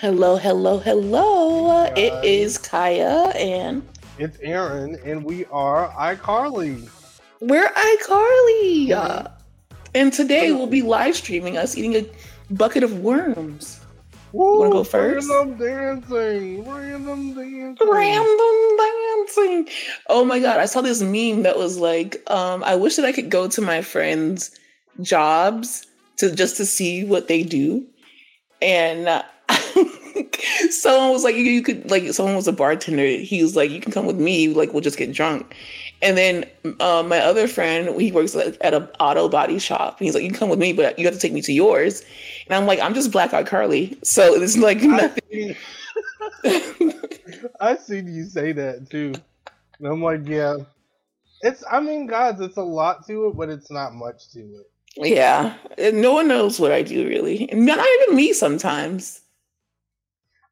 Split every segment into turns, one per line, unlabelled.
Hello, hello, hello. It is Kaya and
It's Aaron, and we are iCarly.
we're iCarly. Uh, and today we'll be live streaming us eating a bucket of worms.
Woo,
wanna go first?
Random dancing, random dancing.
Random dancing. Oh my god, I saw this meme that was like, um, I wish that I could go to my friends' jobs to just to see what they do. And uh, someone was like, you, you could like someone was a bartender. He was like, you can come with me, like we'll just get drunk. And then uh, my other friend, he works like, at an auto body shop. He's like, you can come with me, but you have to take me to yours. And I'm like, I'm just Black Eyed Carly, so it's like nothing.
seen, I seen you say that too. And I'm like, yeah. It's, I mean, guys, it's a lot to it, but it's not much to it.
Yeah, and no one knows what I do really. Not even me sometimes.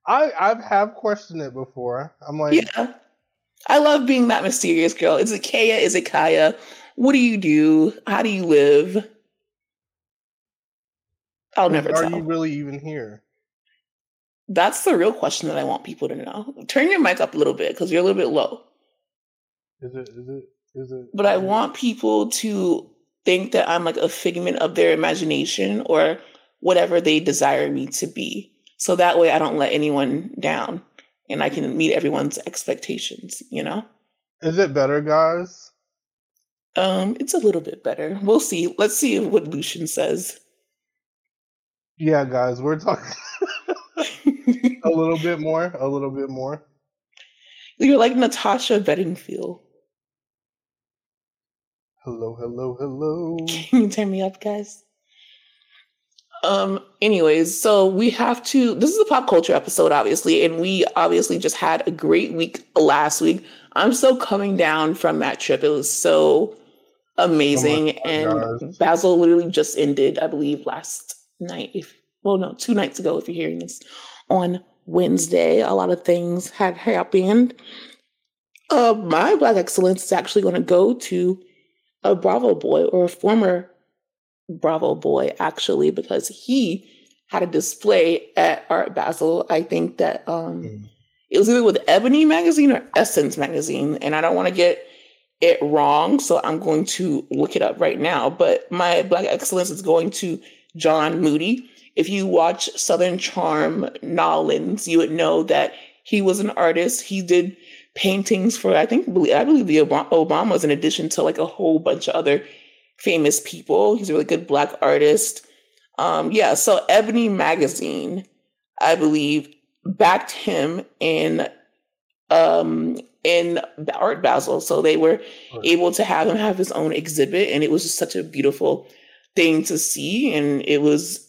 I, I've have questioned it before. I'm like,
Yeah. I love being that mysterious girl. Is it Kaya? Is it Kaya? What do you do? How do you live? I'll never
are
tell.
you really even here?
That's the real question that I want people to know. Turn your mic up a little bit because you're a little bit low.
Is it, is it, is it?
But I want people to think that I'm like a figment of their imagination or whatever they desire me to be. So that way I don't let anyone down and I can meet everyone's expectations, you know?
Is it better, guys?
Um, it's a little bit better. We'll see. Let's see what Lucian says.
Yeah, guys, we're talking a little bit more, a little bit more.
You're like Natasha Bedingfield.
Hello, hello, hello.
Can you turn me up, guys? Um, anyways, so we have to this is a pop culture episode, obviously, and we obviously just had a great week last week. I'm still coming down from that trip. It was so amazing.
God,
and. Basel literally just ended, I believe, last night. If well, no, two nights ago, if you're hearing this on Wednesday. A lot of things had happened. Uh, my Black Excellence is actually going to go to a Bravo boy or a former Bravo boy, actually, because he had a display at Art Basel. I think that um,
Mm.
it was either with Ebony magazine or Essence magazine, and I don't want to get it wrong, so I'm going to look it up right now. But my Black Excellence is going to John Moody. If you watch Southern Charm Nolans, you would know that he was an artist. He did paintings for I think I believe the Ob- Obamas, in addition to like a whole bunch of other famous people. He's a really good black artist. Um, yeah, so Ebony magazine, I believe, backed him in um in Art Basel. So they were
Right.
able to have him have his own exhibit, and it was just such a beautiful thing to see, and it was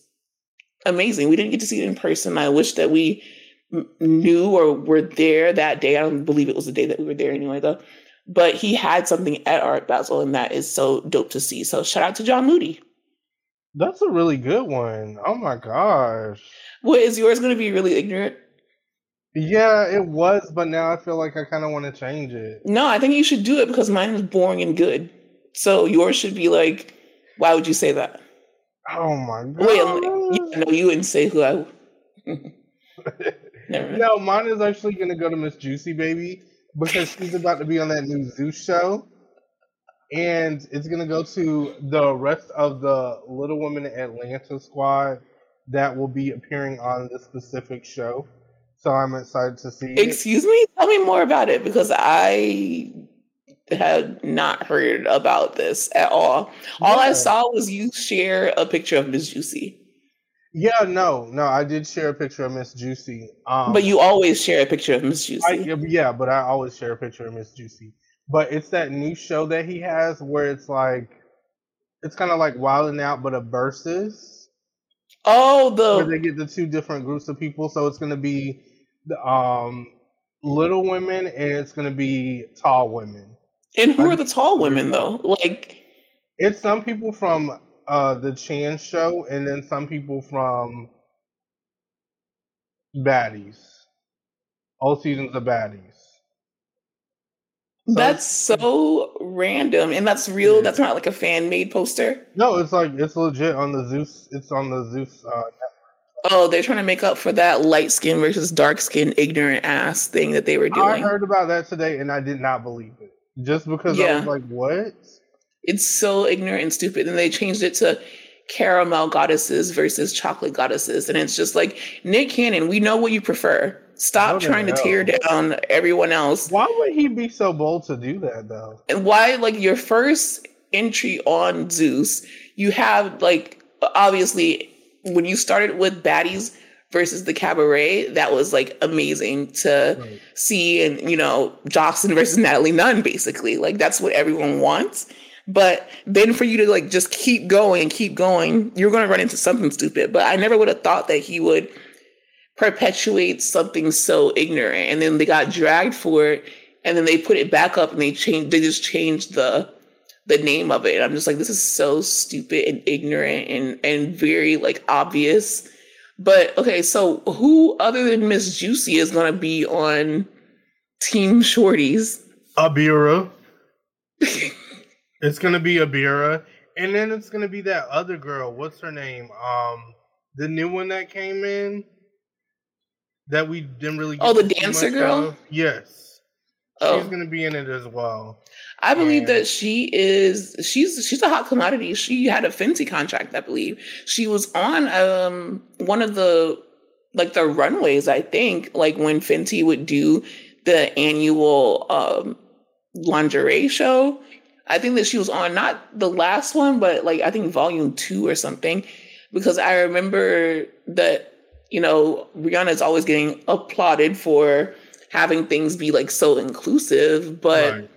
amazing. We didn't get to see it in person. I wish that we knew or were there that day. I don't believe it was the day that we were there anyway, though. But he had something at Art Basel, and that is so dope to see. So shout out to John Moody.
That's a really good one. Oh my gosh.
What is yours going to be really ignorant?
Yeah, it was, but now I feel like I kind of want to change it.
No, I think you should do it because mine is boring and good. So yours should be like, why would you say that?
Oh my god.
Wait, like, yeah, no, you wouldn't say who I.
No, mine is actually gonna go to Miss Juicy Baby because she's about to be on that new Zeus show, and it's gonna go to the rest of the Little Women Atlanta squad that will be appearing on this specific show. So I'm excited to see it.
Excuse me? Tell me more about it because I had not heard about this at all. All I saw was you share a picture of Miss Juicy,
Yeah, no, no, I did share a picture of Miss Juicy. Um,
but you always share a picture of Miss
I,
Juicy.
yeah, but I always share a picture of Miss Juicy. But it's that new show that he has where it's like, it's kind of like Wild 'N Out, but a versus
Oh, the where
they get the two different groups of people. So it's gonna be the um little women and it's gonna be tall women.
and who are the tall women though? Like,
It's some people from uh the Chan show and then some people from Baddies. All seasons of Baddies. So
that's so random, and that's real.
Yeah.
That's not like a fan made poster.
No, it's like it's legit on the Zeus. It's on the Zeus. Uh,
Oh, they're trying to make up for that light skin versus dark skin ignorant ass thing that they were doing.
I heard about that today and I did not believe it. Just because I was like, what?
It's so ignorant and stupid. And they changed it to caramel goddesses versus chocolate goddesses. And it's just like, Nick Cannon, we know what you prefer. Stop trying to tear down everyone else.
Why would he be so bold to do that though?
And why, like, your first entry on Zeus, you have, like, obviously, when you started with Baddies versus the Cabaret, that was, like, amazing to
Right.
see and you know Jocelyn versus Natalie Nunn basically like that's what everyone wants but then for you to like just keep going and keep going you're going to run into something stupid but I never would have thought that he would perpetuate something so ignorant and then they got dragged for it and then they put it back up and they changed they just changed the the name of it and I'm just like this is so stupid and ignorant and and very like obvious but okay, so who other than Miss Juicy is gonna be on Team Shorties?
Abira. it's gonna be Abira. And then it's gonna be that other girl. What's her name? Um the new one that came in that we didn't really
Oh, the dancer girl?
of. Yes. She's
Oh,
gonna be in it as well.
I believe
yeah.
that she is. She's she's a hot commodity. She had a Fenty contract, I believe. She was on um one of the like the runways. I think like when Fenty would do the annual um lingerie show. I think that she was on not the last one, but like I think volume two or something, because I remember that you know Rihanna is always getting applauded for having things be like so inclusive, but
Right.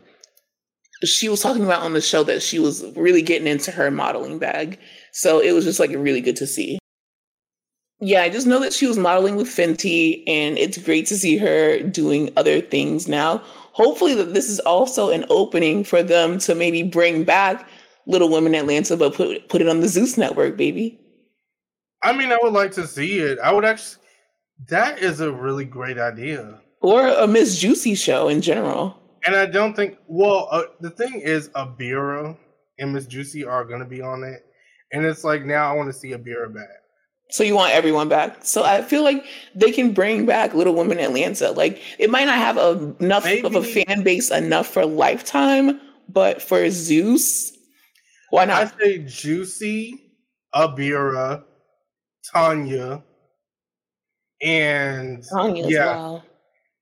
she was talking about on the show that she was really getting into her modeling bag. So it was just like really good to see. Yeah, I just know that she was modeling with Fenty, and it's great to see her doing other things now. Hopefully, that this is also an opening for them to maybe bring back Little Women Atlanta, but put put it on the Zeus network, baby.
I mean I would like to see it. I would actually that is a really great idea.
Or a Miss Juicy show in general.
And I don't think. Well, uh, the thing is, Abira and Miss Juicy are gonna be on it, and it's like now I want to see Abira back.
So you want everyone back. So I feel like they can bring back Little Women Atlanta. Like it might not have a, enough of a fan base enough for Lifetime, but for Zeus, why not?
I say Juicy, Abira, Tanya, and
Tanya's
yeah,
wow.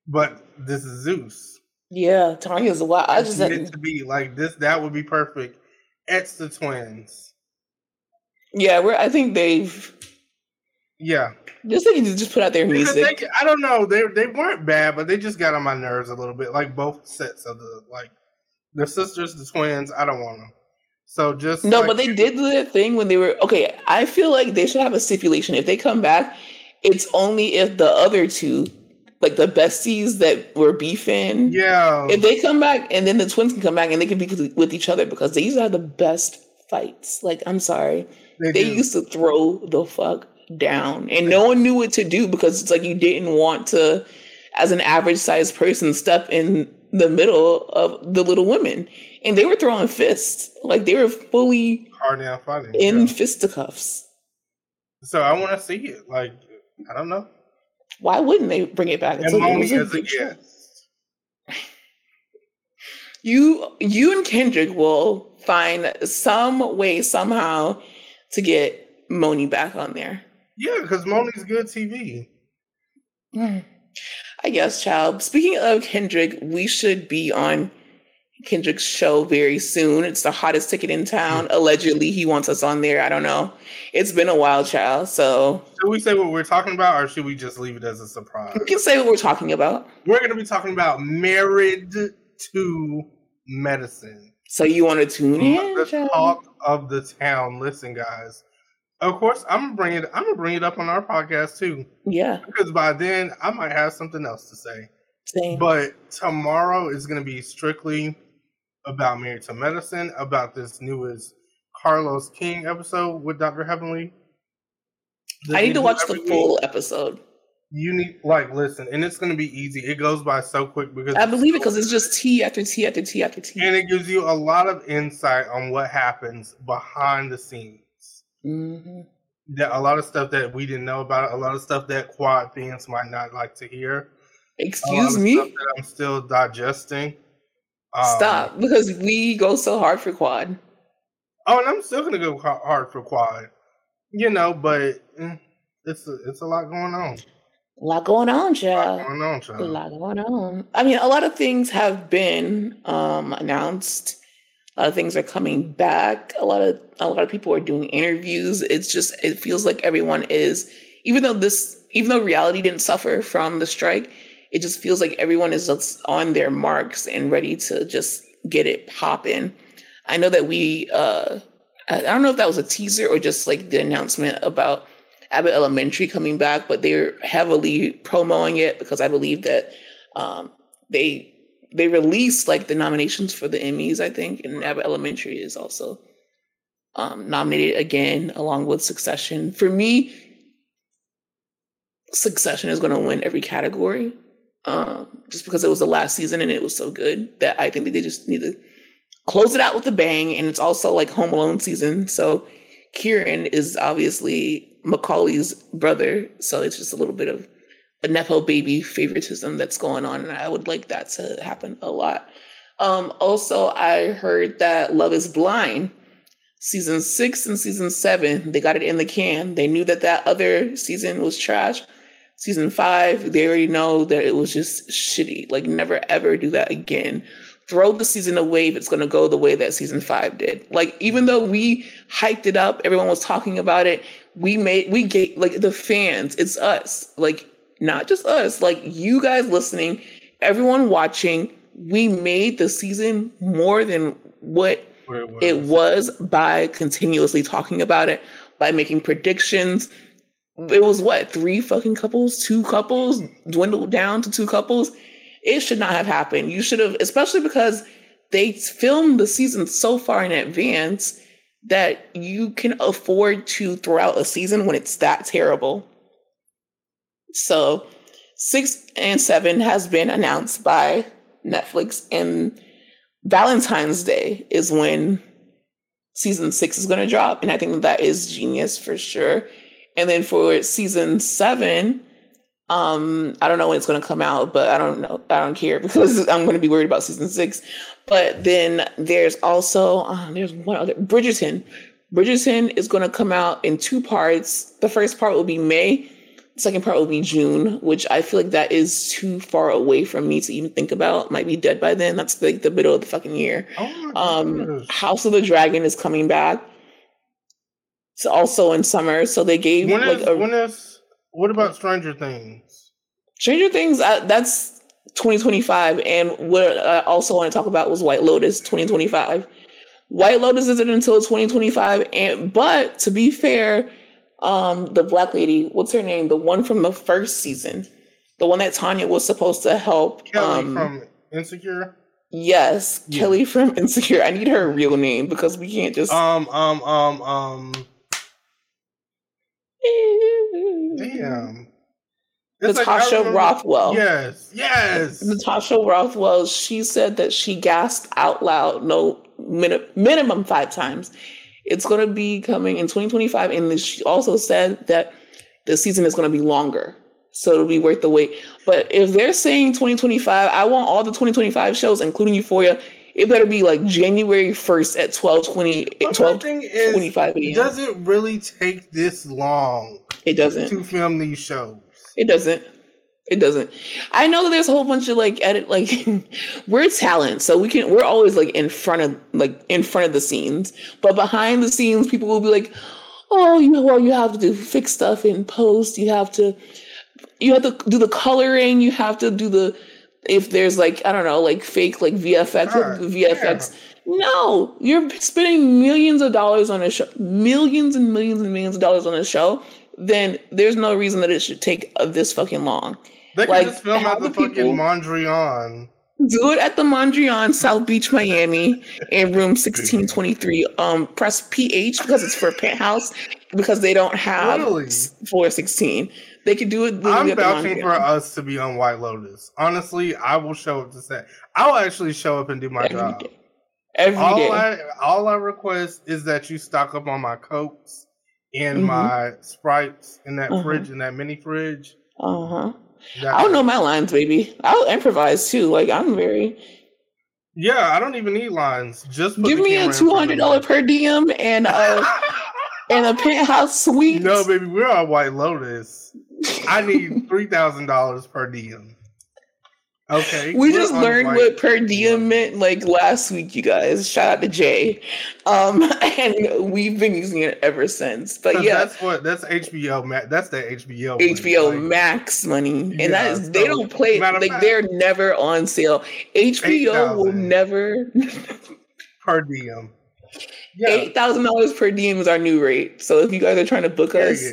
but this is Zeus.
Yeah, Tanya's a wow. I just
meant
said,
to be like this. That would be perfect. It's the twins.
yeah. We're. I think they've
Yeah,
just they can just put out their music.
they, I don't know. They they weren't bad, but they just got on my nerves a little bit. Like both sets of the like the sisters, the twins. I don't want them. So just
No,
like,
but they did the thing when they were okay. I feel like they should have a stipulation. If they come back, it's only if the other two, like the besties that were beefing,
Yeah,
if they come back and then the twins can come back and they can be with each other because they used to have the best fights. Like, I'm sorry.
they,
They used to throw the fuck down and no one knew what to do because it's like you didn't want to, as an average sized person, step in the middle of the little women. And they were throwing fists. Like they were fully
hard down fighting.
in
yeah.
fisticuffs.
So I want to see it. Like I don't know.
Why wouldn't they bring it back?
And Moni as a guest.
You you and Kendrick will find some way somehow to get Moni back on there.
Yeah, because Moni's good TV.
I guess, child. Speaking of Kendrick, we should be on Kendrick's show very soon. It's the hottest ticket in town. Hmm. Allegedly, he wants us on there. I don't know. It's been a while, child. So
Should we say what we're talking about, or should we just leave it as a surprise?
we can say what we're talking about.
We're going to be talking about married to medicine.
So you want to tune in?
the
child?
talk of the town. Listen, guys. Of course, I'm gonna bring it. I'm gonna bring it up on our podcast too,
Yeah,
because by then I might have something else to say.
same.
But tomorrow is gonna be strictly about married to medicine, about this newest Carlos King episode with Dr. Heavenly. that
I need to watch the
every week.
full episode.
You need like listen, and it's gonna be easy. It goes by so quick because
I believe it because it's just tea after tea after tea after tea.
and it gives you a lot of insight on what happens behind the scenes.
Hmm
that a lot of stuff that we didn't know about, a lot of stuff that quad fans might not like to hear.
Excuse me.
I'm still digesting.
Um, Stop, because we go so hard for quad.
Oh, and I'm still gonna go hard for quad. You know, but eh, it's a, it's a lot going on.
A lot going on, child. A lot going on, child. A lot going on. I mean, a lot of things have been um, announced. A lot of things are coming back. A lot of a lot of people are doing interviews. It's just it feels like everyone is, even though this, even though reality didn't suffer from the strike, it just feels like everyone is just on their marks and ready to just get it popping. I know that we, uh, I don't know if that was a teaser or just like the announcement about Abbott Elementary coming back, but they're heavily promoting it because I believe that um, they they released like the nominations for the Emmys, I think, and Abbott Elementary is also um, nominated again along with Succession. For me, Succession is going to win every category um, just because it was the last season and it was so good that I think that they just need to close it out with a bang. And it's also like Home Alone season. So Kieran is obviously Macaulay's brother. So it's just a little bit of a Nepo baby favoritism that's going on. And I would like that to happen a lot. Um, also, I heard that Love is Blind season six and season seven, they got it in the can. They knew that that other season was trash. Season five, they already know that it was just shitty. Like, never ever do that again throw the season away if it's going to go the way that season five did. Like, even though we hyped it up, everyone was talking about it. We made, we gave, like, the fans, it's us. Like, not just us, like, you guys listening, everyone watching, we made the season more than what it was. it was by continuously talking about it, by making predictions. It was what, three fucking couples, two couples, dwindled down to two couples it should not have happened. You should have, especially because they filmed the season so far in advance that you can afford to throw out a season when it's that terrible. So, six and seven has been announced by Netflix, and Valentine's Day is when season six is going to drop. And I think that is genius for sure. And then for season seven, um, I don't know when it's going to come out, but I don't know. I don't care because I'm going to be worried about season six. But then there's also uh, there's one other Bridgerton. Bridgerton is going to come out in two parts. The first part will be May. Second part will be June, which I feel like that is too far away from me to even think about. Might be dead by then. That's like the middle of the fucking year. Oh um, House of the Dragon is coming back. It's also in summer, so they gave
when
like
is, a, when is what about Stranger Things?
Stranger Things, uh, that's 2025. And what I also want to talk about was White Lotus 2025. White Lotus isn't until 2025. And but to be fair, um, the black lady, what's her name? The one from the first season, the one that Tanya was supposed to help.
Kelly um, from Insecure.
Yes, yeah. Kelly from Insecure. I need her real name because we can't just
um um um um Damn.
It's Natasha like, Rothwell.
Yes, yes.
Natasha Rothwell. She said that she gasped out loud, no min- minimum five times. It's going to be coming in 2025, and she also said that the season is going to be longer, so it'll be worth the wait. But if they're saying 2025, I want all the 2025 shows, including Euphoria. It better be like January 1st at 12 20, 12 25
a.m. Does it really take this long
it doesn't
to film these shows.
It doesn't. It doesn't. I know that there's a whole bunch of like edit like we're talent, so we can we're always like in front of like in front of the scenes. But behind the scenes, people will be like, "Oh, you well, you have to do fix stuff in post. You have to you have to do the coloring. You have to do the if there's like I don't know like fake like VFX sure. VFX." Yeah. No, you're spending millions of dollars on a show, millions and millions and millions of dollars on a show then there's no reason that it should take this fucking long.
They like, can just film at the, the fucking people, Mondrian.
Do it at the Mondrian, South Beach, Miami, in room 1623. Um, press PH because it's for a penthouse because they don't have really? floor 16. They could do it.
I'm vouching for us to be on White Lotus. Honestly, I will show up to set. I'll actually show up and do my Every job. Day.
Every
all
day.
I all I request is that you stock up on my coats and
Mhm.
my sprites in that
Uh-huh.
fridge in that mini fridge.
Uh huh. I don't know my lines, baby. I'll improvise too. Like I'm very.
Yeah, I don't even need lines. Just
Give me a two hundred dollar per diem and a and a penthouse suite.
No, baby, we're on White Lotus. I need three thousand dollars per diem. Okay,
we just learned what per diem meant like last week, you guys. Shout out to Jay. Um, and we've been using it ever since. But yeah,
that's what that's HBO. Ma- that's the HBO. money,
HBO
like,
Max money, and
Yeah,
that is they don't play like
fact-
they're never on sale. HBO will never
per diem. Yeah,
eight thousand dollars per diem is our new rate. So if you guys are trying to book us,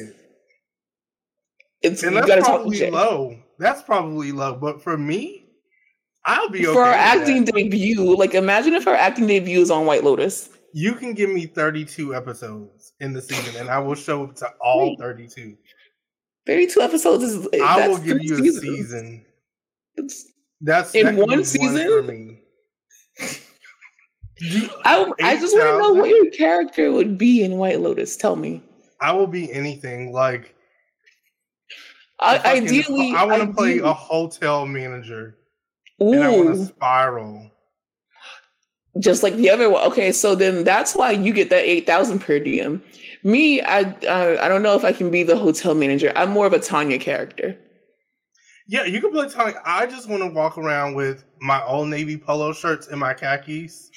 it's
And
you
that's
gotta talk to
probably
Jay.
low. That's probably low. But for me, I'll be okay.
For our
with
acting
that.
debut, like imagine if her acting debut is on White Lotus.
you can give me 32 episodes in the season, and I will show up to all
Wait.
32.
32 episodes is eh,
I
that's
will give you a
seasons.
season.
It's-
That's
In
that
one season?
for me. You-
I, I just want to know what your character would be in White Lotus. Tell me.
I will be anything. Like
I,
fucking-
ideally,
I want to play a hotel manager, and I want to spiral.
just like the other one. Okay, so then that's why you get that eight thousand per diem. Me, I, I I don't know if I can be the hotel manager. I'm more of a Tanya character.
Yeah, you can play Tanya. I just want to walk around with my old navy polo shirts and my khakis,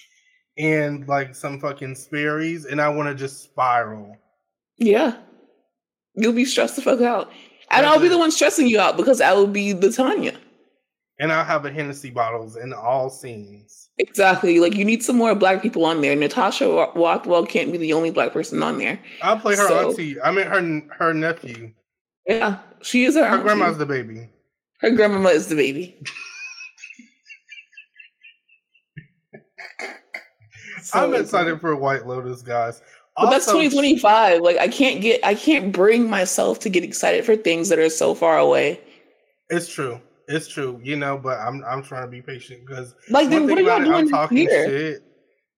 and like some fucking Sperry's, and I want to just spiral.
Yeah, you'll be stressed the fuck out, and I'll be the one stressing you out because I will be the Tanya.
And I'll have a Hennessy bottles in all scenes.
Exactly. Like you need some more black people on there. Natasha Wa- Rothwell can't be the only black person on there.
I'll play her
So-
auntie. I mean her her nephew.
Yeah, she is her.
Her
auntie.
grandma's the baby.
Her grandmama is the baby.
I'm excited for White Lotus, guys.
But that's 2025. Like I can't get, I can't bring myself to get excited for things that are so far away.
It's true. It's true. You know, but I'm I'm trying to be patient because
Like
one
what are y'all
it, I'm talking
here?
shit.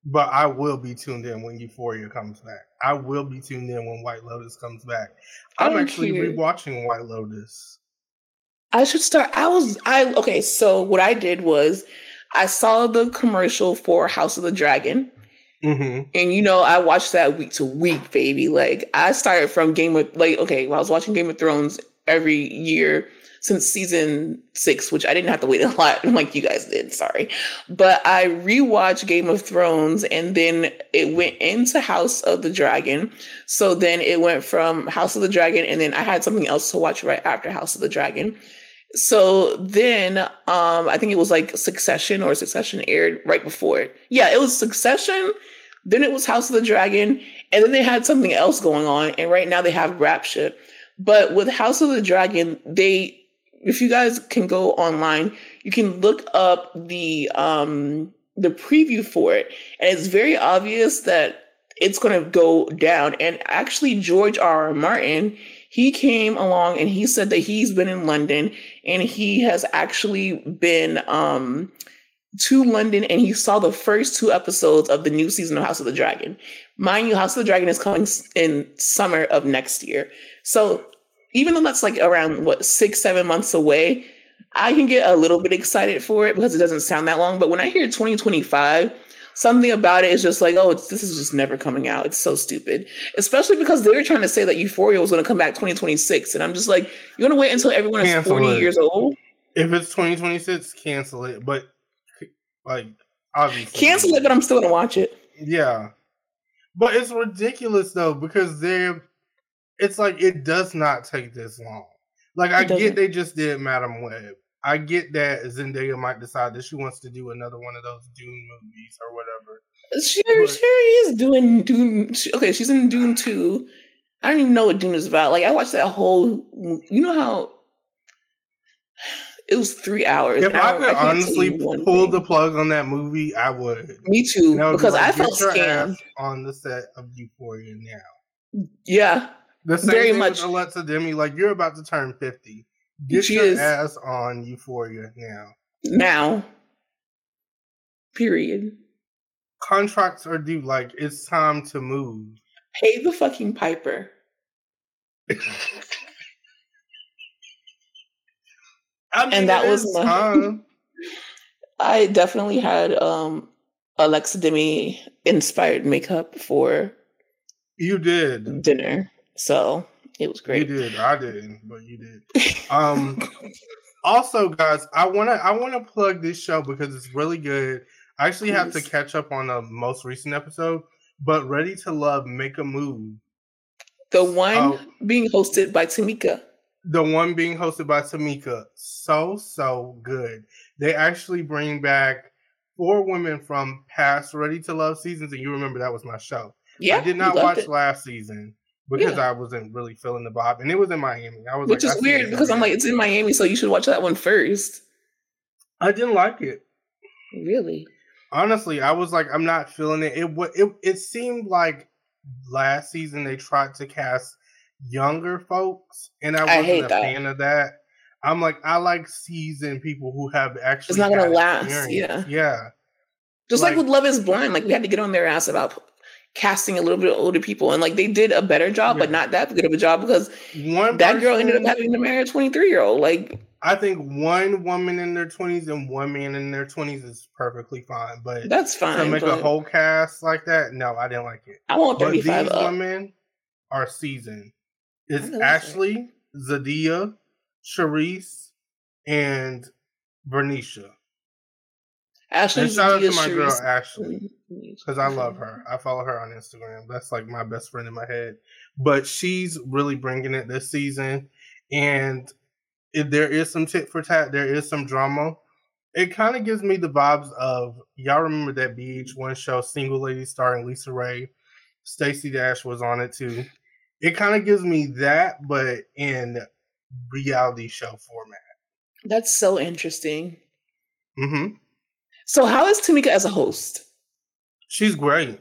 But I will be tuned in when Euphoria comes back. I will be tuned in when White Lotus comes back. I'm actually rewatching White Lotus.
I should start. I was, I okay. So what I did was, I saw the commercial for House of the Dragon.
Mm-hmm.
And you know, I watched that week to week, baby. Like I started from Game of like okay, well, I was watching Game of Thrones every year since season six, which I didn't have to wait a lot like you guys did. Sorry, but I rewatched Game of Thrones, and then it went into House of the Dragon. So then it went from House of the Dragon, and then I had something else to watch right after House of the Dragon. So then um I think it was like Succession or Succession aired right before it. Yeah, it was Succession, then it was House of the Dragon, and then they had something else going on, and right now they have Rapture. But with House of the Dragon, they if you guys can go online, you can look up the um the preview for it, and it's very obvious that it's going to go down. And actually, George R. R. Martin, he came along and he said that he's been in London and he has actually been um to London and he saw the first two episodes of the new season of House of the Dragon. Mind you, House of the Dragon is coming in summer of next year. So even though that's like around what six, seven months away, I can get a little bit excited for it because it doesn't sound that long. But when I hear 2025, something about it is just like, oh, it's, this is just never coming out. It's so stupid. Especially because they were trying to say that Euphoria was going to come back 2026. And I'm just like, you're going to wait until everyone is 40
it.
years old?
If it's 2026, cancel it. But like obviously
Cancel it, but I'm still going to watch it.
Yeah. But it's ridiculous though, because they're it's like it does not take this long. Like I get they just did Madame Web. I get that Zendaya might decide that she wants to do another one of those Dune movies or whatever.
She,
But-
she is doing Dune. she- okay, she's in Dune 2. I don't even know what Dune is about. Like, I watched that whole. You know how. It was three hours.
If
and
I could
can't
honestly pull
thing.
the plug on that movie, I would.
Me too,
I would be
because
like,
I
"Get
felt scammed.
on the set of Euphoria now.
Yeah,
The same
Very
thing
much.
with Alexa Demie. Like you're about to turn fifty. Get
She
your
is.
ass on Euphoria now.
now. Period.
Contracts are due. Like it's time to move.
Pay the fucking piper.
I mean,
And that was my-
time.
I definitely had um Alexa Demie inspired makeup for
You did.
dinner. So it was great.
You did. I didn't, but you did. Um. also, guys, I wanna I wanna plug this show because it's really good. I actually have to catch up on the most recent episode, but Ready to Love, Make a Move.
The one being hosted by Tamika.
The one being hosted by Tamika, so so good. They actually bring back four women from past Ready to Love seasons, and you remember that was my show.
Yeah,
I did not watch
it.
last season because
Yeah.
I wasn't really feeling the vibe, and it was in Miami. I was
which
like,
is weird because I'm like, it's in Miami, so you should watch that one first.
I didn't like it.
Really?
Honestly, I was like, I'm not feeling it. It it it seemed like last season they tried to cast younger folks, and I wasn't a
that.
fan of that. I'm like, I like seasoned people who have actually.
It's not gonna last,
experience.
yeah.
yeah.
Just like,
Like-
with Love Is Blind, like we had to get on their ass about casting a little bit older people, and like they did a better job, but not that good of a job because
One
that girl ended up having to marry a 23 year old. Like
I think one woman in their 20s and one man in their 20s is perfectly fine, but
that's fine to
make a whole cast like that, no, I didn't like it.
I want
But these
up.
women are seasoned. It's
I know that's
Ashley, Zadia, Sharice, and Bernicia.
Ashley
And shout out to my girl Ashley because I love her. I follow her on Instagram. That's like my best friend in my head. But she's really bringing it this season, and if there is some tit for tat. There is some drama. It kind of gives me the vibes of y'all remember that VH1 show, Single Lady, starring LisaRaye. Stacey Dash was on it too. It kind of gives me that, but in reality show format.
That's so interesting.
Mm hmm
So, how is Tamika as a host?
She's great.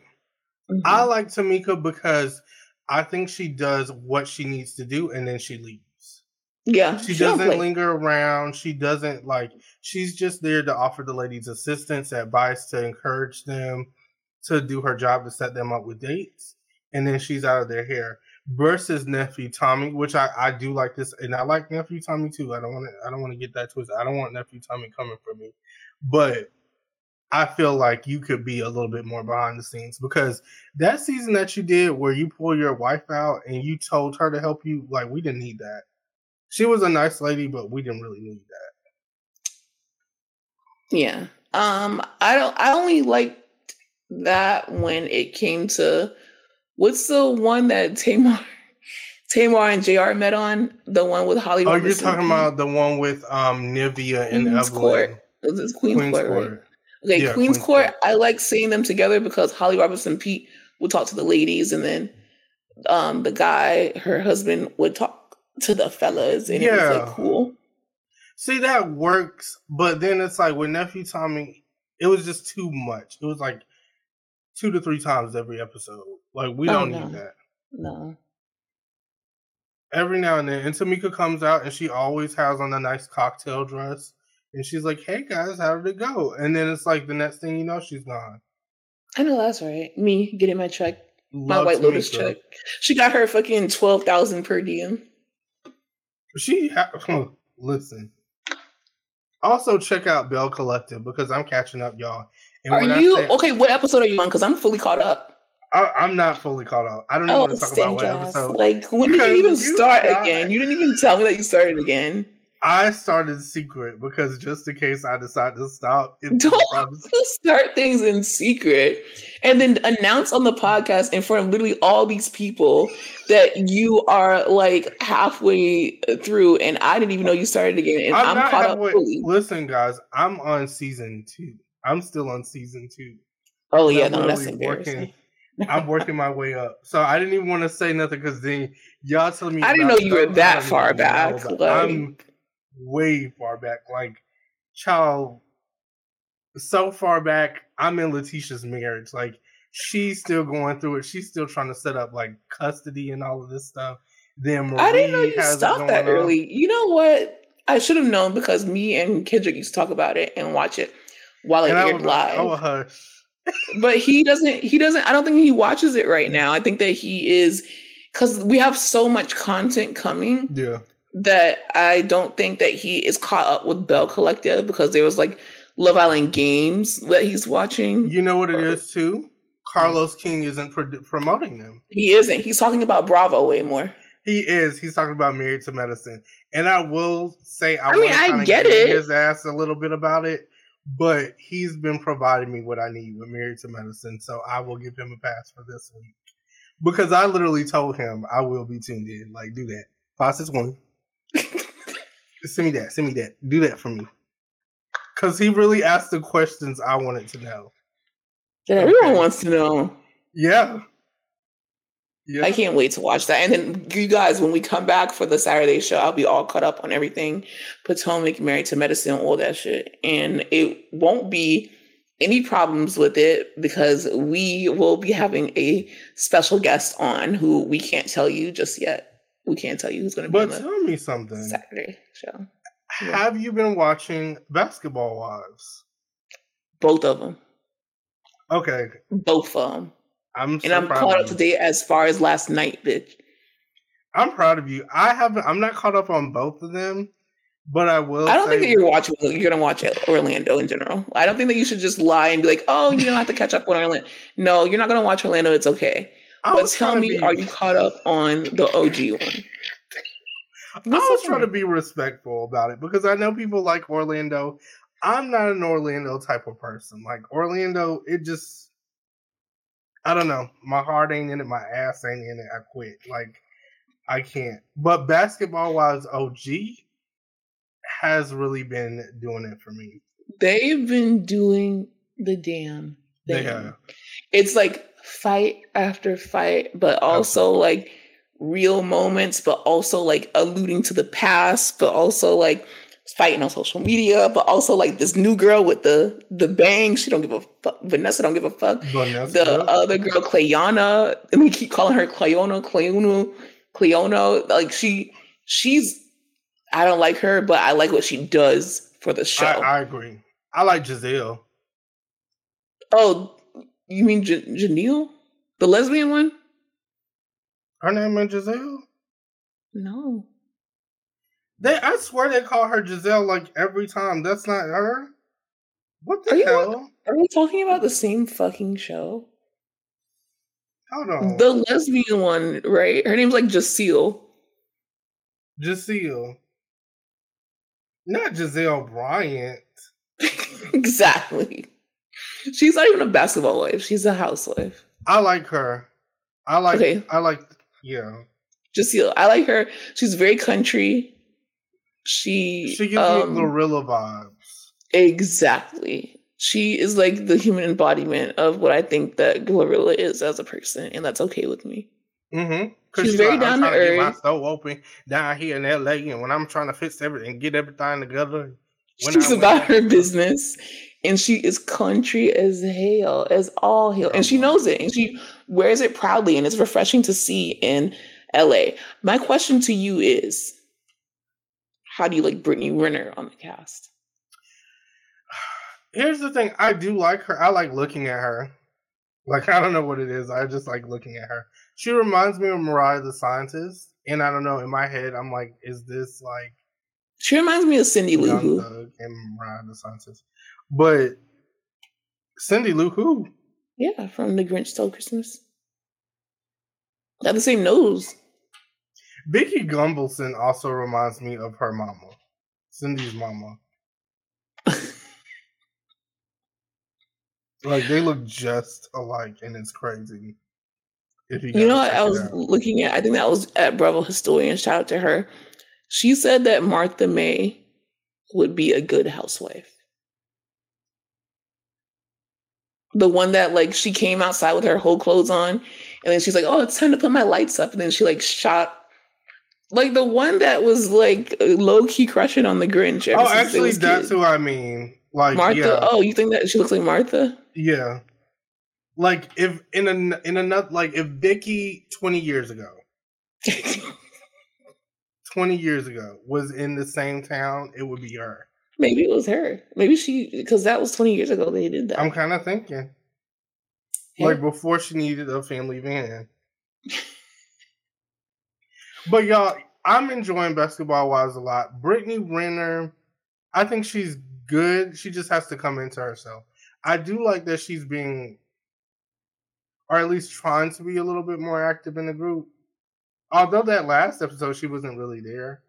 Mhm.
I like Tamika because I think she does what she needs to do and then she leaves.
yeah,
She doesn't linger around. She doesn't like, she's just there to offer the ladies assistance, advice, to encourage them to do her job to set them up with dates. And then she's out of their hair. Versus nephew Tommy, which I, I do like this, and I like nephew Tommy too. I don't want to I don't want to get that twisted. I don't want nephew Tommy coming for me, but I feel like you could be a little bit more behind the scenes because that season that you did where you pull your wife out and you told her to help you, like we didn't need that. She was a nice lady, but we didn't really need that.
Yeah. Um, I don't I only liked that when it came to what's the one that Tamar Tamar and JR met on? The one with Holly
Oh, you're talking about the one with um Nivea and
Queen's
Evelyn.
Court. It was Queen's,
Queen's
Court, right? Okay,
Yeah,
Queen's
Queen's
Court,
Court.
I like seeing them together because Holly Robinson Peete would talk to the ladies and then um the guy, her husband, would talk to the fellas and it was like cool.
See that works, but then it's like with nephew Tommy, it was just too much. It was like two to three times every episode. Like we
Oh,
don't
no.
need that.
No.
Every now and then, and Tamika comes out and she always has on a nice cocktail dress, and she's like, "Hey guys, how did it go?" And then it's like the next thing you know, she's gone.
I know that's right. Me getting my check, my
Love
White Lotus check. She got her fucking twelve thousand per diem.
She ha- listen. Also, check out Belle Collective because I'm catching up, y'all. And
Are you
say-
okay? What episode are you on? Because I'm fully caught up.
I, I'm not fully caught up. I don't even
Oh,
want to talk about what episode.
Like when did you even
you
start again? You didn't even tell me that you started again.
I started secret because just in case I decide to stop,
Don't start things in secret and then announce on the podcast in front of literally all these people that you are like halfway through and I didn't even know you started again and I'm,
not
caught up fully.
Listen, guys, I'm on season two. I'm still on season two.
Oh yeah,
I'm
no, that's embarrassing.
working. I'm working my way up, so I didn't even want to say nothing because then y'all telling me
I didn't know you were that far back, like-
I'm way far back. Like, child, so far back. I'm in Letitia's marriage. Like, she's still going through it. She's still trying to set up like custody and all of this stuff. Then Marie
I didn't know you stopped that
on.
early. You know what? I should have known because me and Kendrick used to talk about it and watch it while it
I
aired
like, oh,
live.
oh hush.
but he doesn't he doesn't i don't think he watches it right now i think that he is because we have so much content coming
Yeah.
That I don't think that he is caught up with Belle Collective because there was like Love Island games that he's watching.
You know what it uh, is too? Carlos King isn't pro- promoting them.
He isn't. He's talking about Bravo way more.
He is. He's talking about Married to Medicine, and I will say I,
I mean, I get it.
his ass a little bit about it, but he's been providing me what I need with Married to Medicine, so I will give him a pass for this week because I literally told him I will be tuned in. Like, do that. Five six one. Send me that. Send me that. Do that for me. Because he really asked the questions I wanted to know.
That everyone wants to know.
Yeah. Yeah.
I can't wait to watch that. And then you guys, when we come back for the Saturday show, I'll be all caught up on everything. Potomac, Married to Medicine, all that shit. And it won't be any problems with it because we will be having a special guest on who we can't tell you just yet. We can't tell you who's going to be
but
on the
tell me something.
Saturday show. Yeah.
Have you been watching Basketball Wives?
Both of them.
Okay,
Both of them.
I'm so
And I'm
proud
caught
of
up to date as far as last night, bitch.
I'm proud of you. I haven't. I'm not caught up on both of them, but I will.
I don't think that you're watching. You're gonna watch Orlando in general. I don't think that you should just lie and be like, "Oh, you don't have to catch up on Orlando." No, you're not gonna watch Orlando. It's okay.
I
But
was
tell
trying to
me,
be-
are you caught up on the OG one?
I was trying to be respectful about it because I know people like Orlando. I'm not an Orlando type of person. Like Orlando, it just I don't know. My heart ain't in it, my ass ain't in it. I quit. Like I can't. But Basketball Wives, OG has really been doing it for me.
They've been doing the damn
They
thing.
have.
It's like fight after fight, but also like real moments, but also like alluding to the past, but also like fighting on social media, but also like this new girl with the the bang. She don't give a fuck. Vanessa don't give a fuck.
Vanessa,
the other girl, Clayana, and we keep calling her Clayona, Clayuno, Cleono. Like she, she's. I don't like her, but I like what she does for the show.
I, I agree. I like Giselle.
oh, you mean J- Janelle, the lesbian one?
Her name is Giselle.
No,
They, I swear they call her Giselle like every time. That's not her. What the
Are you-
hell?
are we talking about the same fucking show?
Hold on.
The lesbian one, right? Her name's like Jaceel.
Giselle. Not Gizelle Bryant.
exactly. She's not even a basketball wife. She's a housewife.
I like her. I like.
Okay.
I like. Yeah.
Jaceel. I like her. She's very country. She
She gives
um,
me gorilla vibes.
exactly. She is like the human embodiment of what I think that gorilla is as a person, and that's okay with me.
Mm-hmm.
she's very down to
I'm to get my soul open down here in LA, and when I'm trying to fix everything, and get everything together. When
She's about her business, and she is country as hell, as all hell, and she uh-huh. knows it, and she wears it proudly, and it's refreshing to see in LA. My question to you is, how do you like Brittany Renner on the cast?
Here's the thing. I do like her. I like looking at her. Like I don't know what it is. I just like looking at her. She reminds me of Mariah the Scientist, and I don't know. In my head, I'm like, is this like
She reminds me of Cindy Lou Who.
And Mariah the Scientist? But Cindy Lou Who?
Yeah, from The Grinch Stole Christmas. Got the same nose.
Vicki Gunvalson also reminds me of her mama, Cindy's mama. Like they look just alike, and it's crazy. If
You you
know
what I was
out.
looking at? I think that was at Bravo Historian. Shout out to her. She said that Martha May would be a good housewife. The one that like she came outside with her whole clothes on, and then she's like, "Oh, it's time to put my lights up," and then she like shot. Like the one that was like low key crushing on the Grinch.
Oh, actually, that's
kids.
who I mean. Like,
Martha.
yeah,
Oh, you think that she looks like Martha?
yeah. Like if in a in another like if Vicki twenty years ago, twenty years ago was in the same town, it would be her.
Maybe it was her. Maybe she because that was twenty years ago they did that.
I'm kind of thinking
Yeah.
like before she needed a family van. But y'all, I'm enjoying Basketball Wives a lot. Brittany Renner, I think she's good. She just has to come into herself. I do like that she's being, or at least trying to be a little bit more active in the group. Although that last episode she wasn't really there.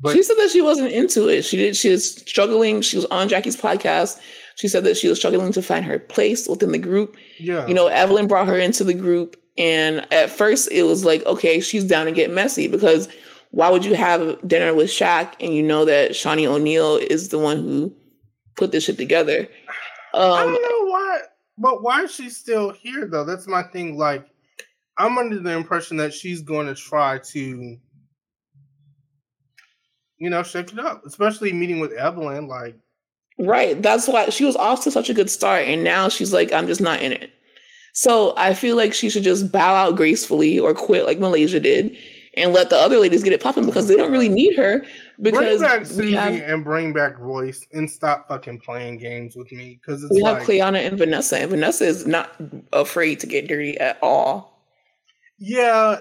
But she said that she wasn't into it. She did. She was struggling. She was on Jackie's podcast. She said that she was struggling to find her place within the group.
Yeah.
You know, Evelyn brought her into the group, and at first it was like, okay, she's down to get messy because why would you have dinner with Shaq and you know that Shaunie O'Neal is the one who put this shit together?
Um, I don't know why, but why is she still here though? That's my thing. Like, I'm under the impression that she's going to try to you know, shake it up, especially meeting with Evelyn. Like,
right. That's why she was off to such a good start. And now she's like, I'm just not in it. So I feel like she should just bow out gracefully or quit like Malaysia did and let the other ladies get it popping because they don't really need her. Because
bring back Susie have, and bring back Royce and stop fucking playing games with me because
we
like,
have Cleanna and Vanessa, and Vanessa is not afraid to get dirty at all.
Yeah.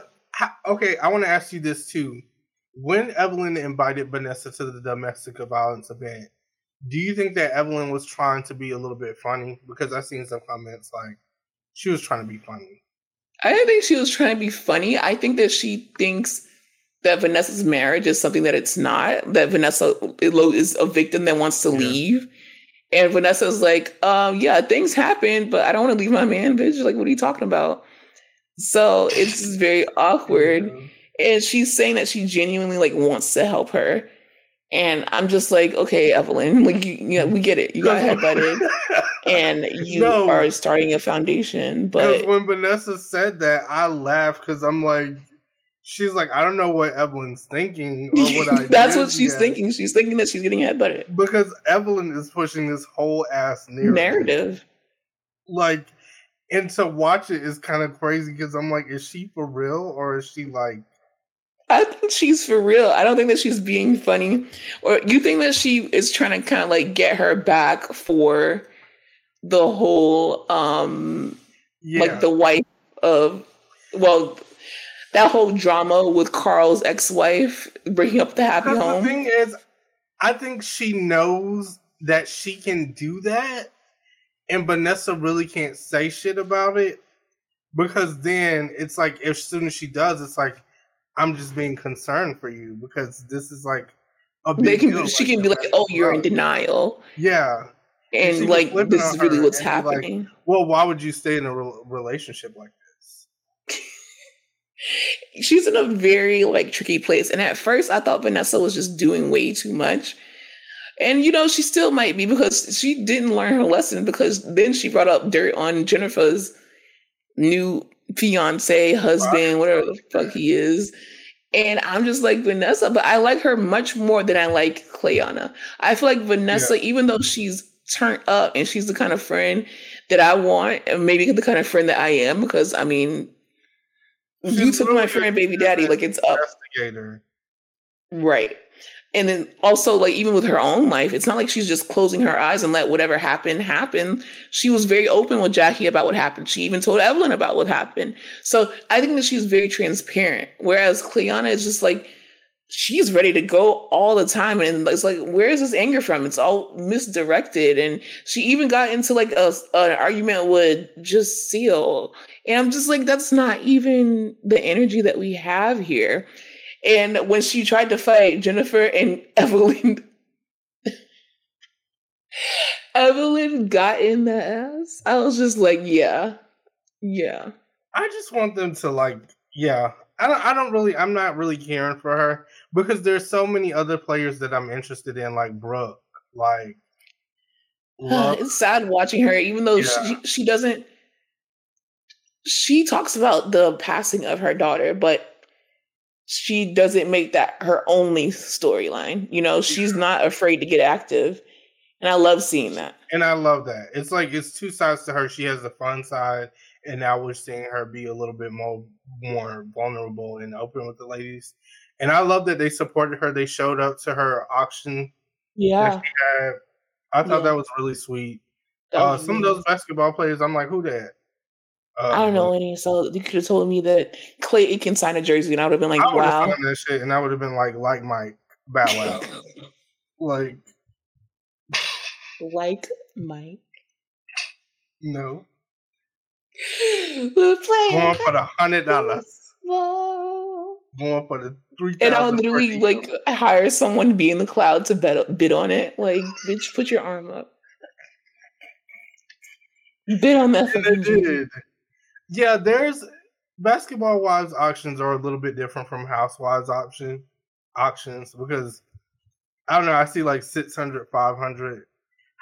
Okay, I want to ask you this too when Evelyn invited Vanessa to the domestic violence event, do you think that Evelyn was trying to be a little bit funny? Because I've seen some comments like she was trying to be funny.
I don't think she was trying to be funny. I think that she thinks that Vanessa's marriage is something that it's not. That Vanessa is a victim that wants to yeah. leave. And Vanessa's like, um, yeah, things happen, but I don't want to leave my man, bitch. Like, what are you talking about? So it's very awkward. Yeah and she's saying that she genuinely like wants to help her. And I'm just like, okay, Evelyn, like you, you know, we get it. You got headbutted, and you no. are starting a foundation. But
when Vanessa said that, I laughed because I'm like, she's like, I don't know what Evelyn's thinking or what I.
That's what she's yet. thinking. She's thinking that she's getting headbutted
because Evelyn is pushing this whole ass narrative.
narrative.
Like, and to watch it is kind of crazy because I'm like, is she for real or is she like?
I think she's for real. I don't think that she's being funny. Or you think that she is trying to kind of like get her back for the whole um yeah. like the wife of well that whole drama with Carl's ex-wife breaking up the happy home.
The thing is, I think she knows that she can do that, and Vanessa really can't say shit about it because then it's like as soon as she does, it's like I'm just being concerned for you because this is like
a big can, deal. She like, can be like, "Oh, you're in denial."
Yeah,
and, and like this is really what's happening.
Like, well, why would you stay in a re- relationship like this?
She's in a very like tricky place, and at first I thought Vanessa was just doing way too much. And you know, she still might be because she didn't learn her lesson because then she brought up dirt on Jennifer's new fiance, husband, whatever the fuck he is. And I'm just like Vanessa, but I like her much more than I like Cleanna. I feel like Vanessa, yeah. even though she's turned up and she's the kind of friend that I want, and maybe the kind of friend that I am, because I mean, she's you took my friend baby daddy, like it's up. Right and then also like even with her own life it's not like she's just closing her eyes and let whatever happen happen. She was very open with jackie about what happened. She even told evelyn about what happened. So i think that she's very transparent. Whereas cleanna is just like she's ready to go all the time. And it's like where is this anger from? It's all misdirected. And she even got into like a, an argument with Jacelle and i'm just like that's not even the energy that we have here and when she tried to fight Jennifer and Evelyn, Evelyn got in the ass. I was just like, yeah, yeah.
I just want them to like, yeah. I don't. I don't really. I'm not really caring for her because there's so many other players that I'm interested in, like Brooke. Like,
it's sad watching her, even though yeah. she she doesn't. She talks about the passing of her daughter, but she doesn't make that her only storyline. You know, she's not afraid to get active. And I love seeing that.
And I love that. It's like it's two sides to her. She has the fun side, and now we're seeing her be a little bit more more vulnerable and open with the ladies. And I love that they supported her. They showed up to her auction.
Yeah.
I thought yeah. that was really sweet. Uh, some of those basketball players, I'm like, who that?
Uh, I don't know any, so you could have told me that Clay Aiken signed a jersey, and I would have been like, I "Wow!"
That shit, and I would have been like, "Like Mike, bow wow, like,
like Mike."
No. We're playing. Going for the hundred dollars. Going for the three.
And I'll literally like hire someone to be in the cloud to bet bid on it. Like, bitch, put your arm up. You bid on that.
did. Yeah, there's basketball wives auctions are a little bit different from housewives option auctions because I don't know. I see like 600, 500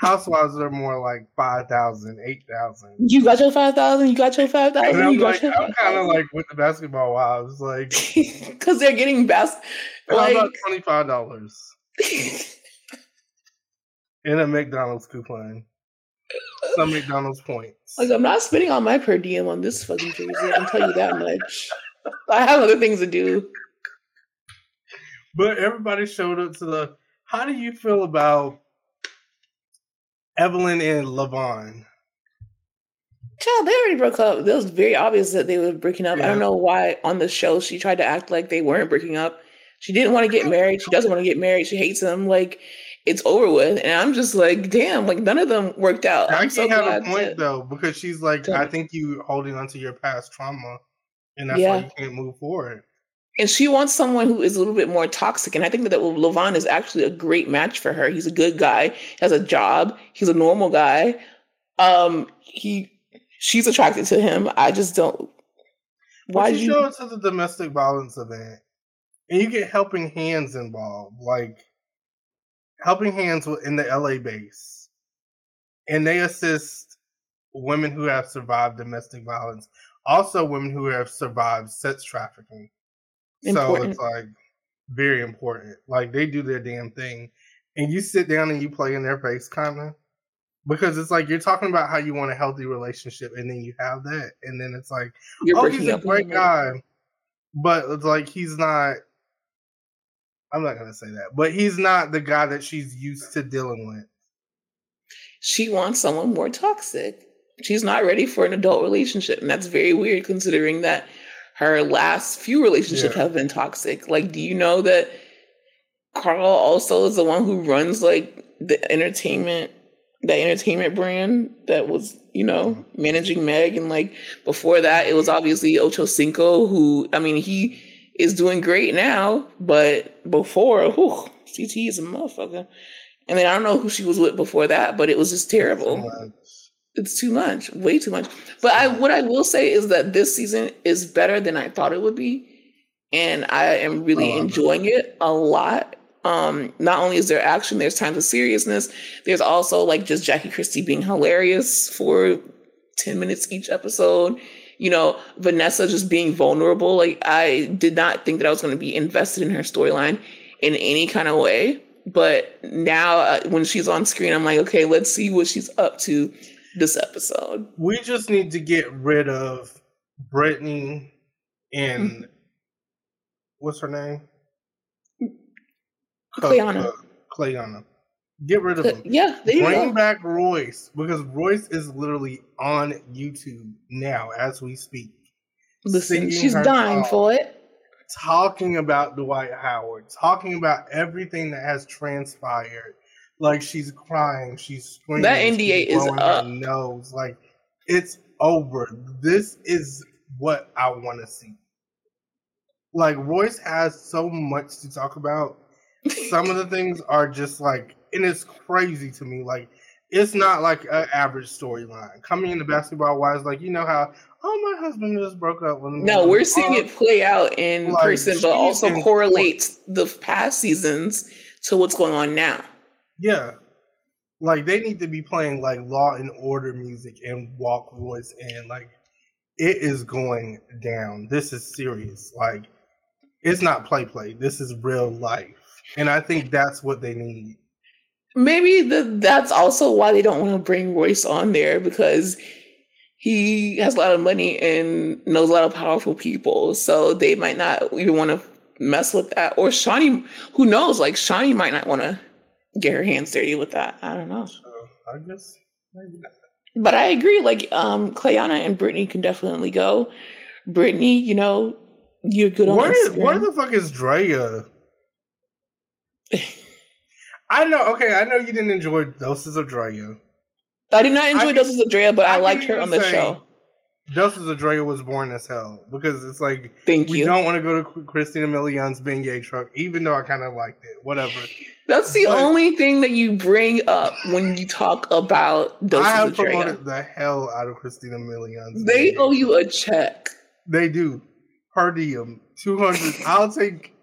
Housewives are more like 5,000, 8,000.
You got your 5,000? You got your 5,000?
You got like, I'm kind of like with the basketball wives, like.
Because they're getting best.
Like, about $25? in a McDonald's coupon. Some McDonald's points.
Like, I'm not spending all my per diem on this fucking jersey. I can tell you that much. I have other things to do.
But everybody showed up to the. How do you feel about Evelyn and Levon.
Child, they already broke up. It was very obvious that they were breaking up. Yeah. I don't know why on the show she tried to act like they weren't breaking up. She didn't want to get married. She doesn't want to get married. She hates him. Like it's over with. And I'm just like, damn, like none of them worked out.
I so have a point to, though, because she's like, to, I think you holding on to your past trauma, and that's yeah. why you can't move forward.
And she wants someone who is a little bit more toxic. And I think that, that Levon is actually a great match for her. He's a good guy, has a job, he's a normal guy. Um, he she's attracted to him. I just don't
why you show it to the domestic violence event and you get helping hands involved, like helping hands in the LA base. And they assist women who have survived domestic violence, also women who have survived sex trafficking. Important. So it's like very important. Like they do their damn thing, and you sit down and you play in their face, kind of, because it's like you're talking about how you want a healthy relationship, and then you have that, and then it's like, you're oh, he's a great guy, but it's like he's not. I'm not gonna say that, but he's not the guy that she's used to dealing with.
She wants someone more toxic. She's not ready for an adult relationship, and that's very weird considering that her last few relationships yeah. have been toxic. Like, do you know that Carl also is the one who runs like the entertainment, the entertainment brand that was, you know, mm-hmm. managing Meg, and like before that, it was obviously Ocho Cinco, who I mean, he is doing great now, but before, whew, CT is a motherfucker. And then I don't know who she was with before that, but it was just terrible it's too much, way too much. But I what I will say is that this season is better than I thought it would be. And I am really oh, enjoying it a lot. Um, not only is there action, there's times of seriousness. There's also like just Jackie Christie being hilarious for 10 minutes each episode. You know, Vanessa just being vulnerable. Like I did not think that I was going to be invested in her storyline in any kind of way. But now uh, when she's on screen, I'm like, okay, let's see what she's up to this episode.
We just need to get rid of Brittany and mm-hmm. what's her name?
Clayana.
Clayana. Get rid of them.
Yeah,
bring back Royce because Royce is literally on YouTube now as we speak.
Listen, she's dying for it.
Talking about Dwight Howard, talking about everything that has transpired like she's crying, she's screaming.
That NDA is up.
Nose, like it's over. This is what I want to see. Like Royce has so much to talk about. Some of the things are just like, and it's crazy to me. Like it's not like an average storyline. Coming into Basketball Wives, like you know how oh my husband just broke up with me.
No, we're seeing it um, play out in like, person, but also correlates the past seasons to what's going on now.
Yeah. Like they need to be playing like law and order music and walk voice and Like it is going down. This is serious. Like it's not play play. This is real life. And I think that's what they need.
Maybe the, that's also why they don't want to bring Royce on there because he has a lot of money and knows a lot of powerful people. So they might not even want to mess with that. Or Shaunie, who knows? Like Shaunie might not want to get her hands dirty with that. I don't know.
So I guess maybe not.
But I agree. Like um, Clayana and Brittany can definitely go. Brittany, you know, you're good on
Where,
Instagram.
where the fuck is Drea? I know. Okay, I know you didn't enjoy Doses of Drea.
I did not enjoy
I-
Doses of Drea, but I,
I
liked her on the show.
Doses of Drea was boring as hell because it's like
Thank
we
you.
don't want to go to Christina Milian's Beignet truck, even though I kind of liked it. Whatever.
That's the
but-
only thing that you bring up when you talk about Doses
I have promoted the hell out of Christina Milian's.
They owe you a check.
They do per diem two hundred. I'll take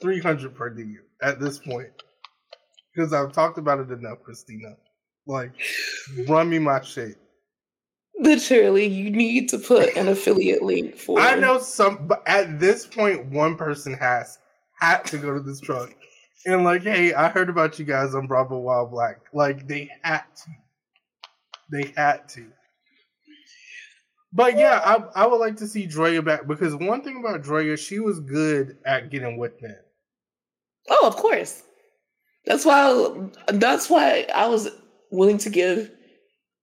three hundred per diem at this point because I've talked about it enough, Christina. Like, run me my shit.
Literally, you need to put an affiliate link for.
I know some, but at this point, one person has had to go to this truck and like, hey, I heard about you guys on Bravo We're Black. Like, they had to. They had to. But yeah, I I would like to see Drea back because one thing about Drea, she was good at getting with it.
Oh, of course. That's why. That's why I was willing to give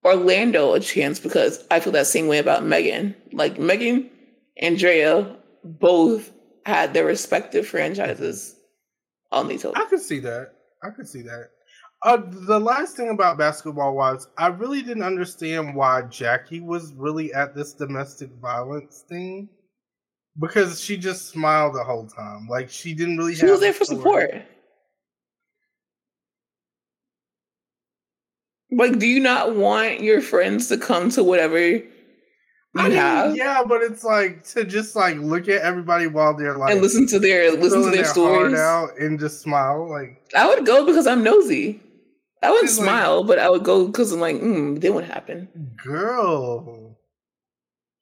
Orlando a chance because I feel that same way about Megan. Like Megan and Drea both had their respective franchises on these.
I could see that. I could see that. Uh, the last thing about basketball was I really didn't understand why Jackie was really at this domestic violence thing because she just smiled the whole time. Like she didn't really.
She
have
was there for support. Like, do you not want your friends to come to whatever you
I mean,
have
yeah, but it's like to just like look at everybody while they're like
and listen to their listen to their
heart
stories?
out and just smile. Like
I would go because I'm nosy. I wouldn't
She's like-
smile, but I would go because I'm like, mm, then what happened?
girl,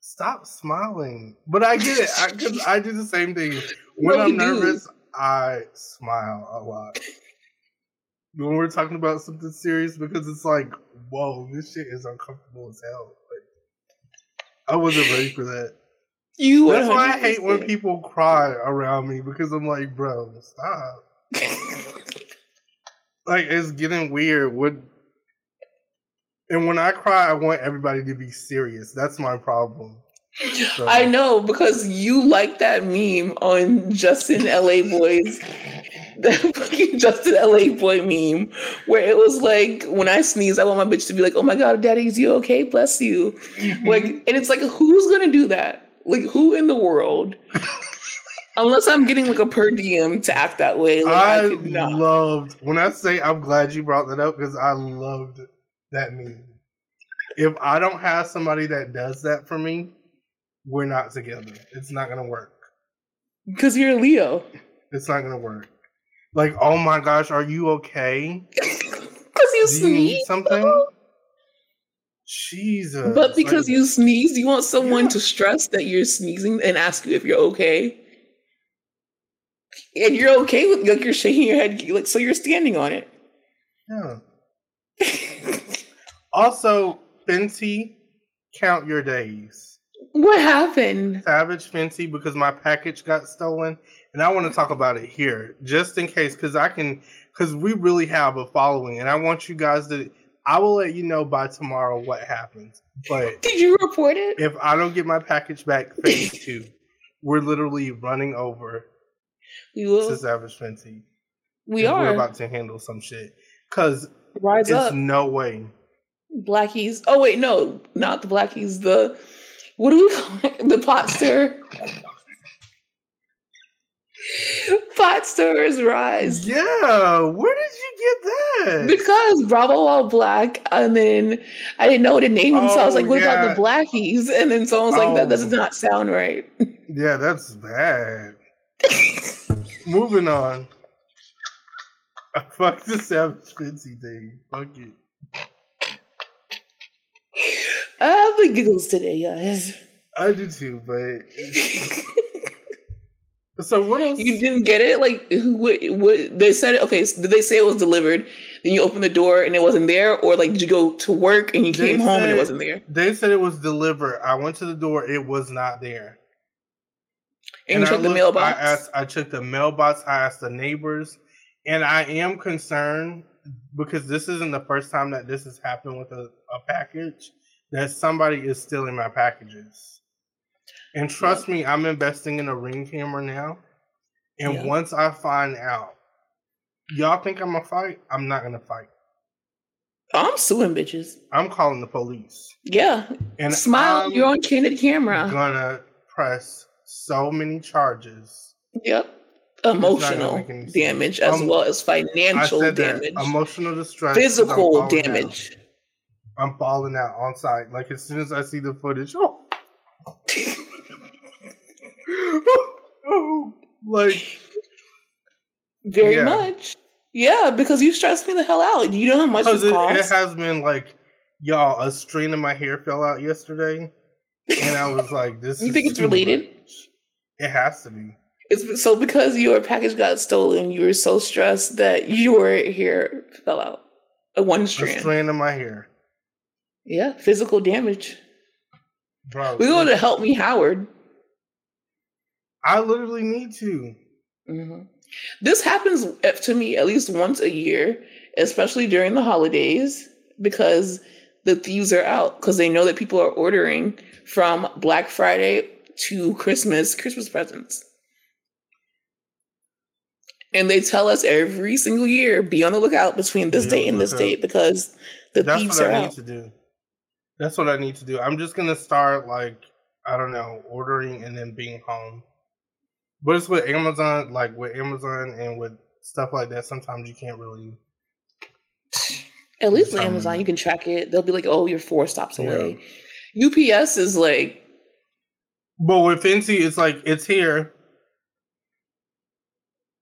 stop smiling. But I get it because I, do the same thing. When
No,
I'm
you do.
nervous, I smile a lot. When we're talking about something serious, because it's like, whoa, this shit is uncomfortable as hell. Like, I wasn't ready for that.
You.
That's why I hate when people cry around me because I'm like, bro, stop. Like it's getting weird. What? And when I cry, I want everybody to be serious. That's my problem. So-
I know because you like that meme on Justin LaBoy's, that fucking Justin LaBoy meme, where it was like, when I sneeze, I want my bitch to be like, "Oh my god, daddy, is you okay? Bless you." Mm-hmm. Like, and it's like, who's gonna do that? Like, who in the world? Unless I'm getting like a per diem to act that way, like I,
I loved when I say I'm glad you brought that up because I loved that meme. If I don't have somebody that does that for me, we're not together. It's not gonna work.
Because you're a Leo.
It's not gonna work. Like, oh my gosh, are you okay?
Because you
Do you need
sneeze.
something? Jesus.
But because
Like,
you sneeze, you want someone
Yeah.
to stress that you're sneezing and ask you if you're okay. And you're okay with like you're shaking your head like so you're standing on it.
yeah. Also, Fenty, count your days.
what happened?
Savage Fenty, because my package got stolen, and I want to talk about it here, just in case, because I can, because we really have a following, and I want you guys to. I will let you know by tomorrow what happens. But
Did you report it?
if I don't get my package back, phase two, we're literally running over
We
to
will.
Savage Fenty.
We are.
We're about to handle some shit. Because
Rise
it's
up.
no way.
Blackies. Oh wait, no, not the blackies. The what do we call it? The pot pot stirrers rise.
Yeah, where did you get that?
Because Bravo We're Black, and then I didn't know what to name them, so I was
Oh,
like, "What about the blackies?" And then someone was like, "That does
Oh.
not sound right."
Yeah, that's bad. Moving on. Fuck the Savage Fenty thing. Fuck it.
I have the giggles today, guys.
I do too, but so what else?
you didn't get it? Like, who? What, what? They said, okay. So did they say it was delivered? Then you opened the door and it wasn't there, or like, did you go to work and you
They
came home and it wasn't there?
They said it was delivered. I went to the door. It was not there.
And, you
I
checked the mailbox.
I asked. I checked the mailbox. I asked the neighbors, and I am concerned because this isn't the first time that this has happened with a, a package, that somebody is stealing my packages. And trust me, I'm investing in a ring camera now. And
Yeah.
once I find out, y'all think I'm gonna fight? I'm not gonna fight.
I'm suing bitches.
I'm calling the police.
Yeah.
And
Smile.
I'm
you're on candid camera.
gonna press so many charges.
Yep. Emotional damage as
Um,
well as financial damage,
emotional distress, 'cause I'm
physical
out.
damage.
I'm falling out on site. Like as soon as I see the footage, oh, like
Very
Yeah.
much. Yeah, because you stress me the hell out. You know how much
it, it has been like, y'all, a strand of my hair fell out yesterday, and I was like, this.
You
is
think it's related?
much. It has to be.
It's so because your package got stolen, you were so stressed that your hair fell out. A one strand.
A
strand.
of my hair,
Yeah, physical damage. We go to help me, Howard.
I literally need to.
hmm This happens uh, to me at least once a year, especially during the holidays, because the thieves are out because they know that people are ordering from Black Friday to Christmas, Christmas presents. And they tell us every single year, be on the lookout between this date and this date because the
That's
thieves
what
are
I need
out.
to do. That's what I need to do. I'm just gonna start like I don't know, ordering and then being home. But it's with Amazon, like with Amazon and with stuff like that. Sometimes you can't really.
At least with Amazon, you can track it. They'll be like, oh, you're four stops away. UPS is like,
But with Fenty, it's like it's here,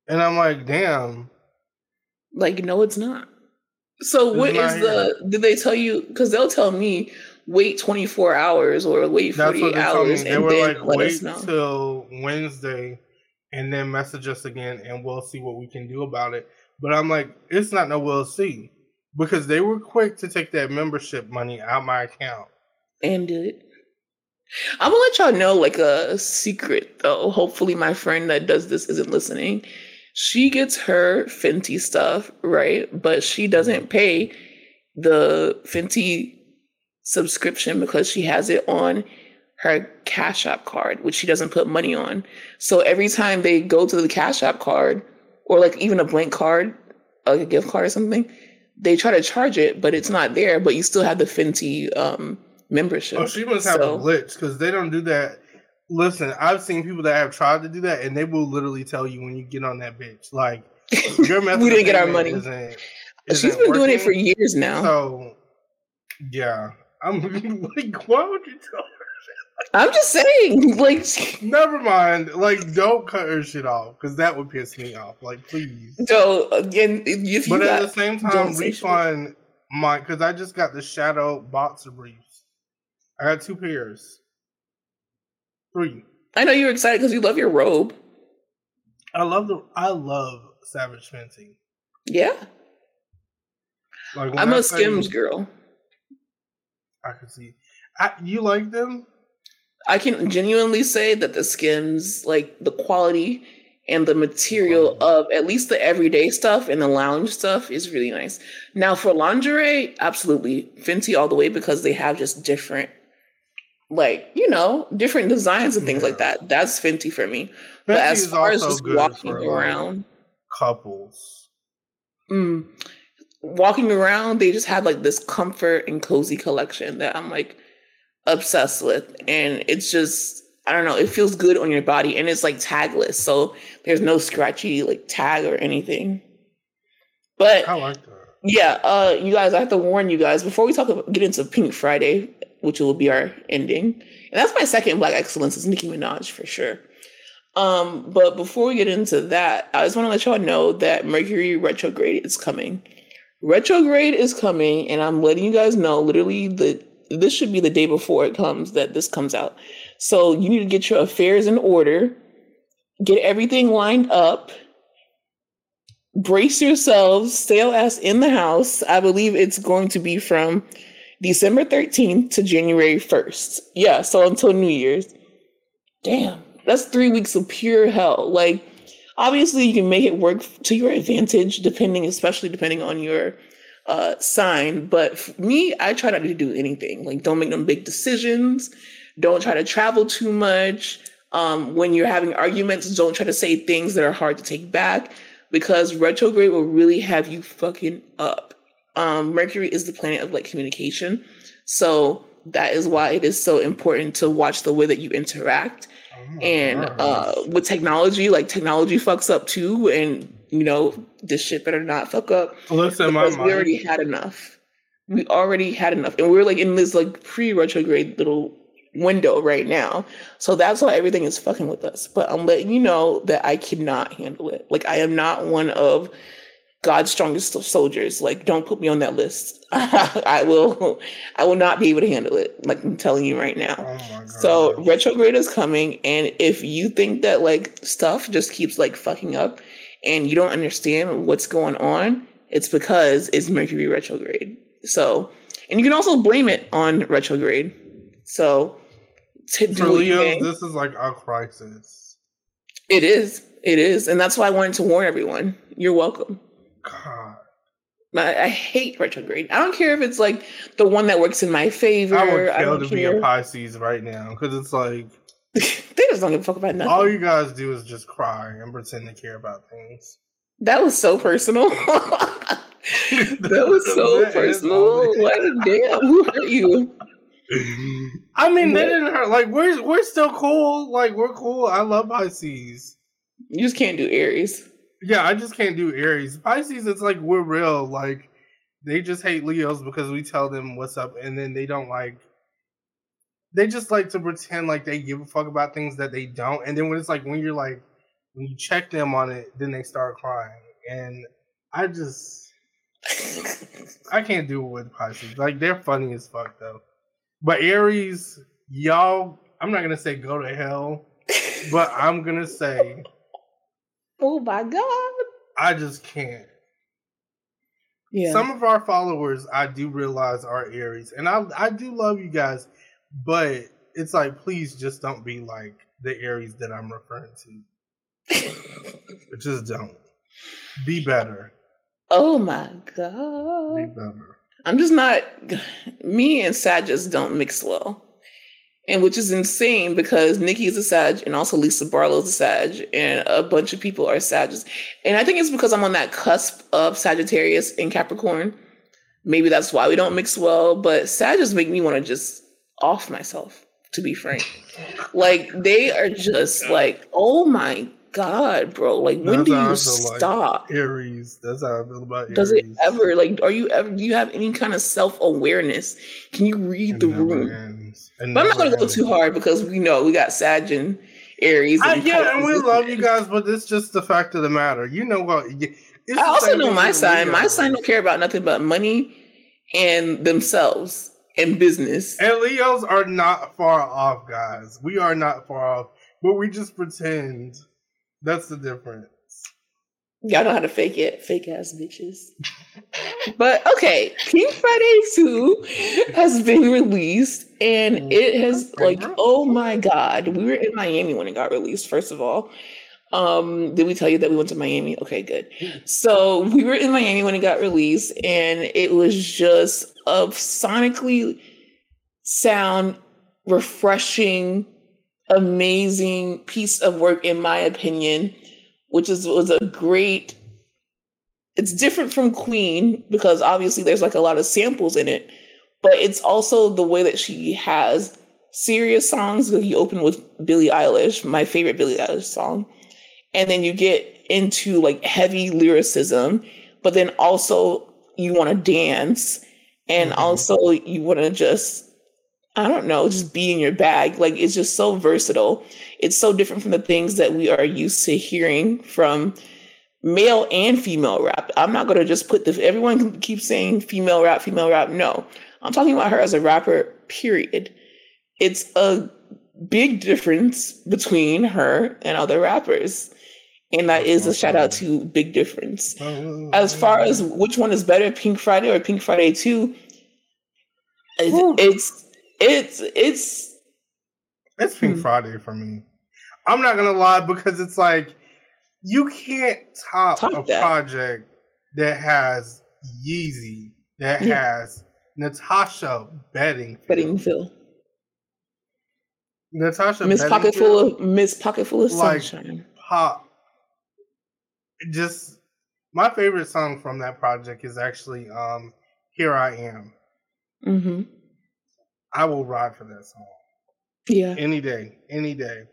and I'm like, damn.
Like, no, it's not. So
It's
what
not
is the did they tell you because they'll tell me wait 24 hours or wait
That's
48
what they
hours and
were
then
like,
let
wait
us know.
till Wednesday, and then message us again, and we'll see what we can do about it. But I'm like, it's not no we'll see because they were quick to take that membership money out my account.
and did it. I'm gonna let y'all know like a secret though. Hopefully my friend that does this isn't listening. She gets her Fenty stuff, right? But she doesn't pay the Fenty subscription because she has it on her Cash App card, which she doesn't put money on. So every time they go to the Cash App card, or like even a blank card, like a gift card or something, they try to charge it, but it's not there. But you still have the Fenty um, membership.
Oh, she must have
So-
a glitch because they don't do that. Listen, I've seen people that have tried to do that, and they will literally tell you when you get on that bitch, like your method
we didn't get our money.
Isn't, isn't
been doing it for years now.
So, yeah, I'm like, why would you tell her?
I'm just saying, like,
Never mind. Like, don't cut her shit off because that would piss me off. Like, please.
so again, if you
But at the same time,
don't say shit.
refund my because I just got the shadow boxer briefs. I got two pairs. Three.
I know you're excited because you love your robe.
I love the. I love Savage Fenty.
Yeah,
Like
I'm
I
a Skims girl.
I can see. I, you like them?
I can genuinely say that the Skims, like the quality and the material of at least the everyday stuff and the lounge stuff, is really nice. Now for lingerie, absolutely Fenty all the way because they have just different, like you know, different designs and things like that. That's Fenty for me. but as far as just walking
for, like,
around,
couples.
mm, walking around, they just have like this comfort and cozy collection that I'm like obsessed with, and it's just I don't know, it feels good on your body, and it's like tagless, so there's no scratchy like tag or anything. But
I like that.
yeah, uh, you guys, I have to warn you guys before we talk about get into Pink Friday, which will be our ending, and that's my second Black Excellence is Nicki Minaj for sure. Um, but before we get into that, I just want to let y'all know that Mercury retrograde is coming. Retrograde is coming, and I'm letting you guys know literally the this should be the day before it comes that this comes out. So you need to get your affairs in order, get everything lined up, brace yourselves, stay ass in the house. I believe it's going to be from December 13th to January 1st. Yeah, so until New Year's. Damn, that's three weeks of pure hell. Like, obviously, you can make it work to your advantage, depending, especially depending on your uh, sign. But me, I try not to do anything. Like, don't make them big decisions. Don't try to travel too much. Um, when you're having arguments, don't try to say things that are hard to take back because retrograde will really have you fucking up. Um, Mercury is the planet of like communication. So that is why it is so important to watch the way that you interact. Oh and uh, with technology, like technology fucks up too. And, you know, this shit better not fuck up.
Listen, my
we already had enough. We already had enough. And we're like in this like pre retrograde little window right now. So that's why everything is fucking with us. But I'm letting you know that I cannot handle it. Like I am not one of God's strongest soldiers. Like don't put me on that list. I will I will not be able to handle it. Like I'm telling you right now. Oh so retrograde is coming and if you think that like stuff just keeps like fucking up and you don't understand what's going on, it's because it's Mercury retrograde. So, and you can also blame it on retrograde. So
to For Leo, anything. this is like a crisis.
It is. It is. And that's why I wanted to warn everyone. You're welcome. God. I, I hate retrograde. I don't care if it's like the one that works in my favor. I
would kill to care. be a Pisces right now because it's like
they just don't give a fuck about nothing.
All you guys do is just cry and pretend to care about things.
That was so personal. that was so personal. Like, damn, who hurt you?
I mean, they didn't hurt. Like we're we're still cool. Like we're cool. I love Pisces.
You just can't do Aries.
Yeah, I just can't do Aries. Pisces, it's like we're real. Like they just hate Leos because we tell them what's up, and then they don't like. They just like to pretend like they give a fuck about things that they don't, and then when it's like when you're like when you check them on it, then they start crying, and I just I can't do it with Pisces. Like they're funny as fuck though. But Aries, y'all, I'm not gonna say go to hell, but I'm gonna say,
oh my god,
I just can't. Yeah. Some of our followers, I do realize are Aries, and I I do love you guys, but it's like please just don't be like the Aries that I'm referring to. just don't. Be better.
Oh my god.
Be better.
I'm just not. Me and Sag just don't mix well, and which is insane because Nicki is a Sag and also Lisa Barlow is a Sag, and a bunch of people are Sages. And I think it's because I'm on that cusp of Sagittarius and Capricorn. Maybe that's why we don't mix well. But Sages make me want to just off myself. To be frank, like they are just like, oh my god, bro. Like when do you stop?
Like Aries. That's how I feel about Aries.
Does it ever like are you ever do you have any kind of self-awareness? Can you read the room? But I'm not gonna go too hard because we know we got Sag and Aries.
And I, yeah, and we love you guys, but it's just the fact of the matter. You know what?
I also know my sign. My sign don't care about nothing but money and themselves and business.
And Leos are not far off, guys. We are not far off, but we just pretend that's the difference.
Y'all know how to fake it, fake ass bitches. but okay, Pink Friday 2 has been released and it has like oh my god. We were in Miami when it got released, first of all. Um, did we tell you that we went to Miami? Okay, good. So we were in Miami when it got released, and it was just a sonically sound refreshing amazing piece of work, in my opinion, which is was a great. It's different from Queen because obviously there's like a lot of samples in it, but it's also the way that she has serious songs. You open with Billie Eilish, my favorite Billie Eilish song, and then you get into like heavy lyricism, but then also you want to dance, and mm-hmm. also you want to just I don't know, just be in your bag. Like it's just so versatile. It's so different from the things that we are used to hearing from male and female rap. I'm not going to just put the, everyone can keep saying female rap, female rap. No, I'm talking about her as a rapper, period. It's a big difference between her and other rappers. And that is a shout out to Big Difference. As far as which one is better, Pink Friday or Pink Friday 2, it's, it's it's it's
it's Pink hmm. Friday for me. I'm not gonna lie because it's like you can't top, top a that. project that has Yeezy that
Yeah.
has Natasha Bedingfield.
Bedingfield.
Natasha
Miss Pocket
Bedingfield
full of Miss Pocket full of
Like-
sunshine.
pop. Just my favorite song from that project is actually um "Here I Am."
hmm
I will ride for that song
Yeah.
any day, any day.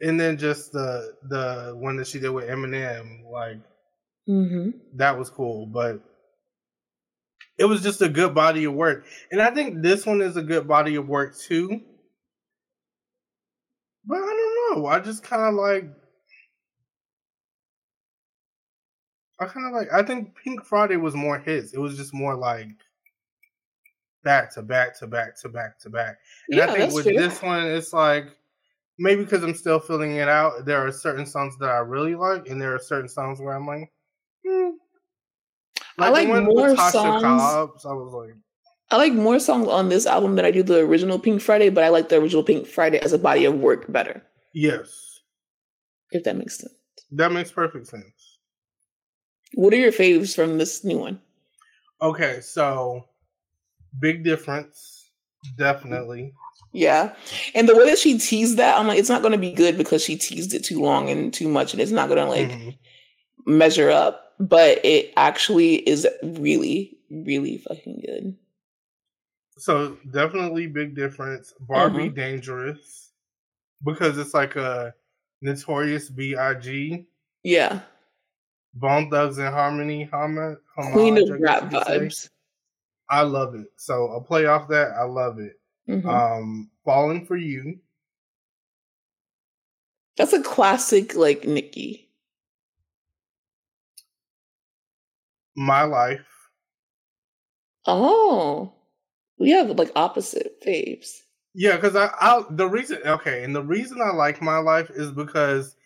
And then just the the one that she did with Eminem, like
mm-hmm.
that was cool, but it was just a good body of work. And I think this one is a good body of work too. But I don't know. I just kind of like I kind of like I think Pink Friday was more his. It was just more like back to back to back to back to back. And
Yeah,
I think with
fair.
this one it's like maybe because I'm still filling it out, there are certain songs that I really like and there are certain songs where I'm like, hmm.
I like more songs-
Cobbs, I was like,
I like more songs on this album than I do the original Pink Friday, but I like the original Pink Friday as a body of work better,
yes,
if that makes sense.
that makes perfect sense.
What are your faves from this new one?
Okay, so big difference, definitely.
Yeah. And the way that she teased that, I'm like, it's not going to be good because she teased it too long and too much, and it's not going to like
Mhm.
measure up. But it actually is really, really fucking good.
So definitely big difference. Barbie
Mm-hmm.
dangerous because it's like a notorious B.I.G.
Yeah.
Bone Thugs and Harmony homage.
Queen of
I
rap
say.
vibes.
I love it. So I'll play off that. I love it.
Mhm.
Um, Falling for You.
That's a classic, like Nicki.
My Life.
Oh, we have like opposite faves.
Yeah, because I, I the reason okay, and the reason I like My Life is because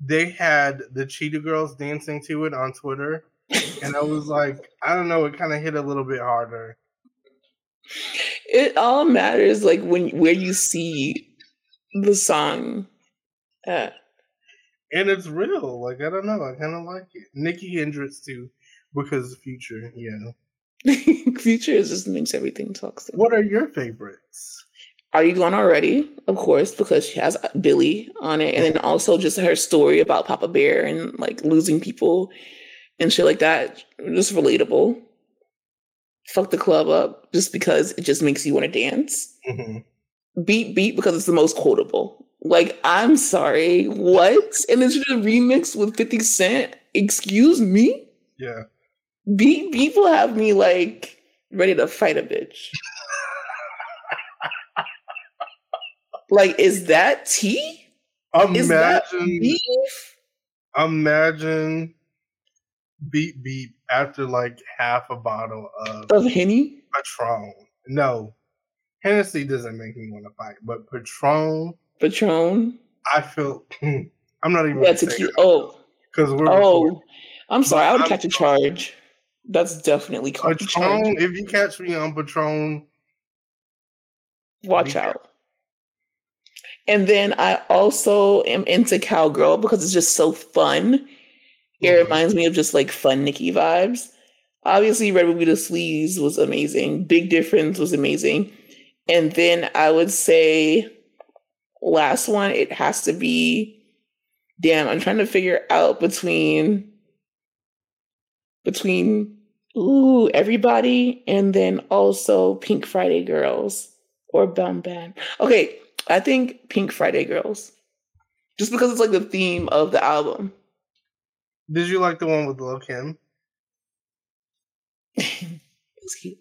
they had the Cheetah Girls dancing to it on Twitter, and I was like, I don't know, it kind of hit a little bit harder.
It all matters like when where you see the song at.
And it's real. Like I don't know, I kind of like it. Nicki Hendrix too, because Future. Yeah.
Future is just makes everything toxic.
What are your favorites?
Are you gone already? Of course, because she has Billie on it, and then also just her story about Papa Bear and like losing people and shit like that. Just relatable. Fuck the club up just because it just makes you want to dance.
Mhm.
Beep Beep because it's the most quotable. Like, I'm sorry, what? And then she did a remix with 50 Cent. Excuse me?
Yeah.
Beat people have me like ready to fight a bitch. Like, is that tea? Is that
Imagine,
beef?
imagine, beep beep after like half a bottle of
Of Henny?
Patron. No, Hennessy doesn't make me want to fight, but Patron,
Patron?
I feel. Hmm, I'm not even.
Yeah, tequila. Oh,
because we're
oh.
recording.
I'm sorry, I would
I'm
catch a charge. That's definitely.
Patron. If you catch me on Patron,
Watch out. And then I also am into Cowgirl because it's just so fun. It
Mhm.
reminds me of just like fun Nicki vibes. Obviously, Red Ruby Da Sleeze was amazing. Big Difference was amazing. And then I would say, last one, it has to be. Damn, I'm trying to figure out between between ooh everybody and then also Pink Friday Girls or Bahm Bahm. Okay, I think Pink Friday Girls, just because it's like the theme of the album.
did you like the one with Lil Kim?
It's cute.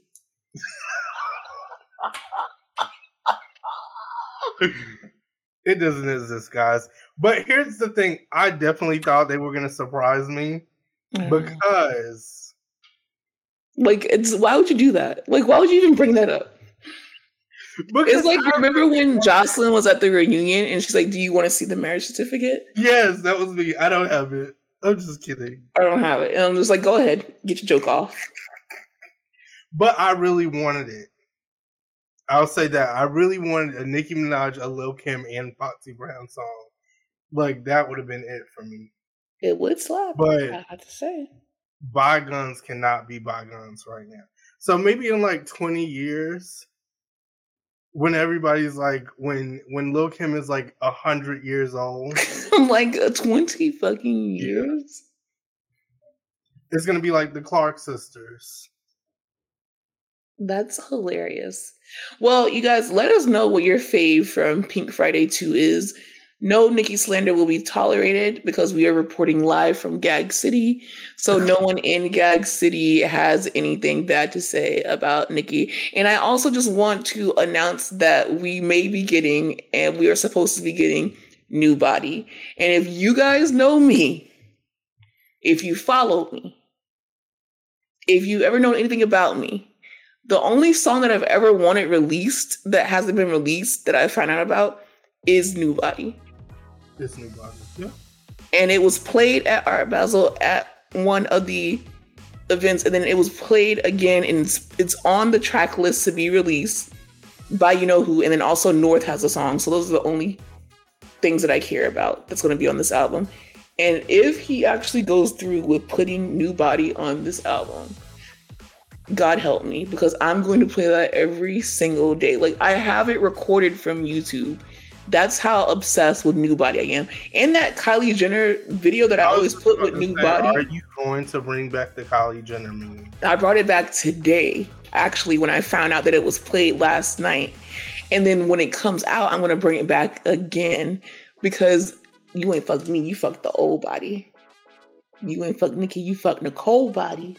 it doesn't exist, guys. But here's the thing: I definitely thought they were gonna surprise me
Mm.
because
like it's why would you do that? Like why would you even bring that up?
Because
It's like
I-
remember when Jocelyn was at the reunion and she's like, "Do you want to see the marriage certificate?"
yes, that was me. I don't have it. I'm just kidding.
I don't have it, and I'm just like, "Go ahead, get your joke off."
But I really wanted it. I'll say that I really wanted a Nicki Minaj, a Lil Kim, and Foxy Brown song. Like that would have been it for me.
It would slap.
But
I have to say.
bygones cannot be bygones right now. So maybe in like 20 years, when everybody's like when when Lil Kim is like a hundred years old,
like twenty fucking years.
It's gonna be like the Clark sisters.
That's hilarious. Well, you guys, let us know what your fave from Pink Friday 2 is. No Nicki slander will be tolerated because we are reporting live from Gag City. So no one in Gag City has anything bad to say about Nicki. And I also just want to announce that we may be getting, and we are supposed to be getting, new body. And if you guys know me, if you follow me, if you ever know anything about me, the only song that I've ever wanted released that hasn't been released that I found out about is New Body.
It's New yeah.
And it was played at Art Basel at one of the events, and then it was played again, and it's, it's on the track list to be released by you know who, and then also North has a song. So those are the only things that I care about that's going to be on this album. And if he actually goes through with putting New Body on this album, God help me because I'm going to play that every single day. Like I have it recorded from YouTube. That's how obsessed with New Body I am. And that Kylie Jenner video that I, I always put with New say, Body.
Are you going to bring back the Kylie Jenner meme?
I brought it back today, actually, when I found out that it was played last night. And then when it comes out, I'm gonna bring it back again because you ain't fucked me, you fucked the old body. You ain't fucked Nicki. you fucked Nicole body.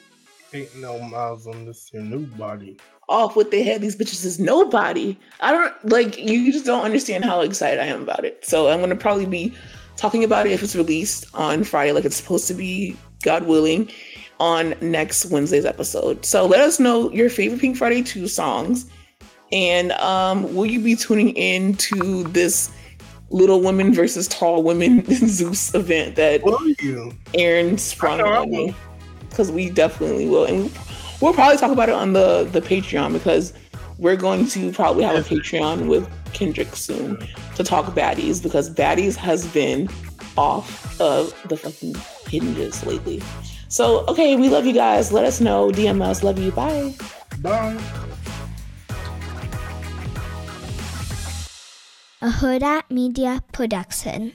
Ain't no miles on this your new body.
Off with the head, these bitches is nobody. I don't like you just don't understand how excited I am about it. So I'm gonna probably be talking about it if it's released on Friday, like it's supposed to be, God willing, on next Wednesday's episode. So let us know your favorite Pink Friday 2 songs. And um, will you be tuning in to this Little Women versus Tall Women Zeus event that Aaron sprung on me? because we definitely will, and we'll probably talk about it on the the Patreon because we're going to probably have a Patreon with Kendrick soon to talk baddies because baddies has been off of the fucking hinges lately. So okay, we love you guys. Let us know. DM us. Love you. Bye.
Bye.
A Hurrdat Media Production.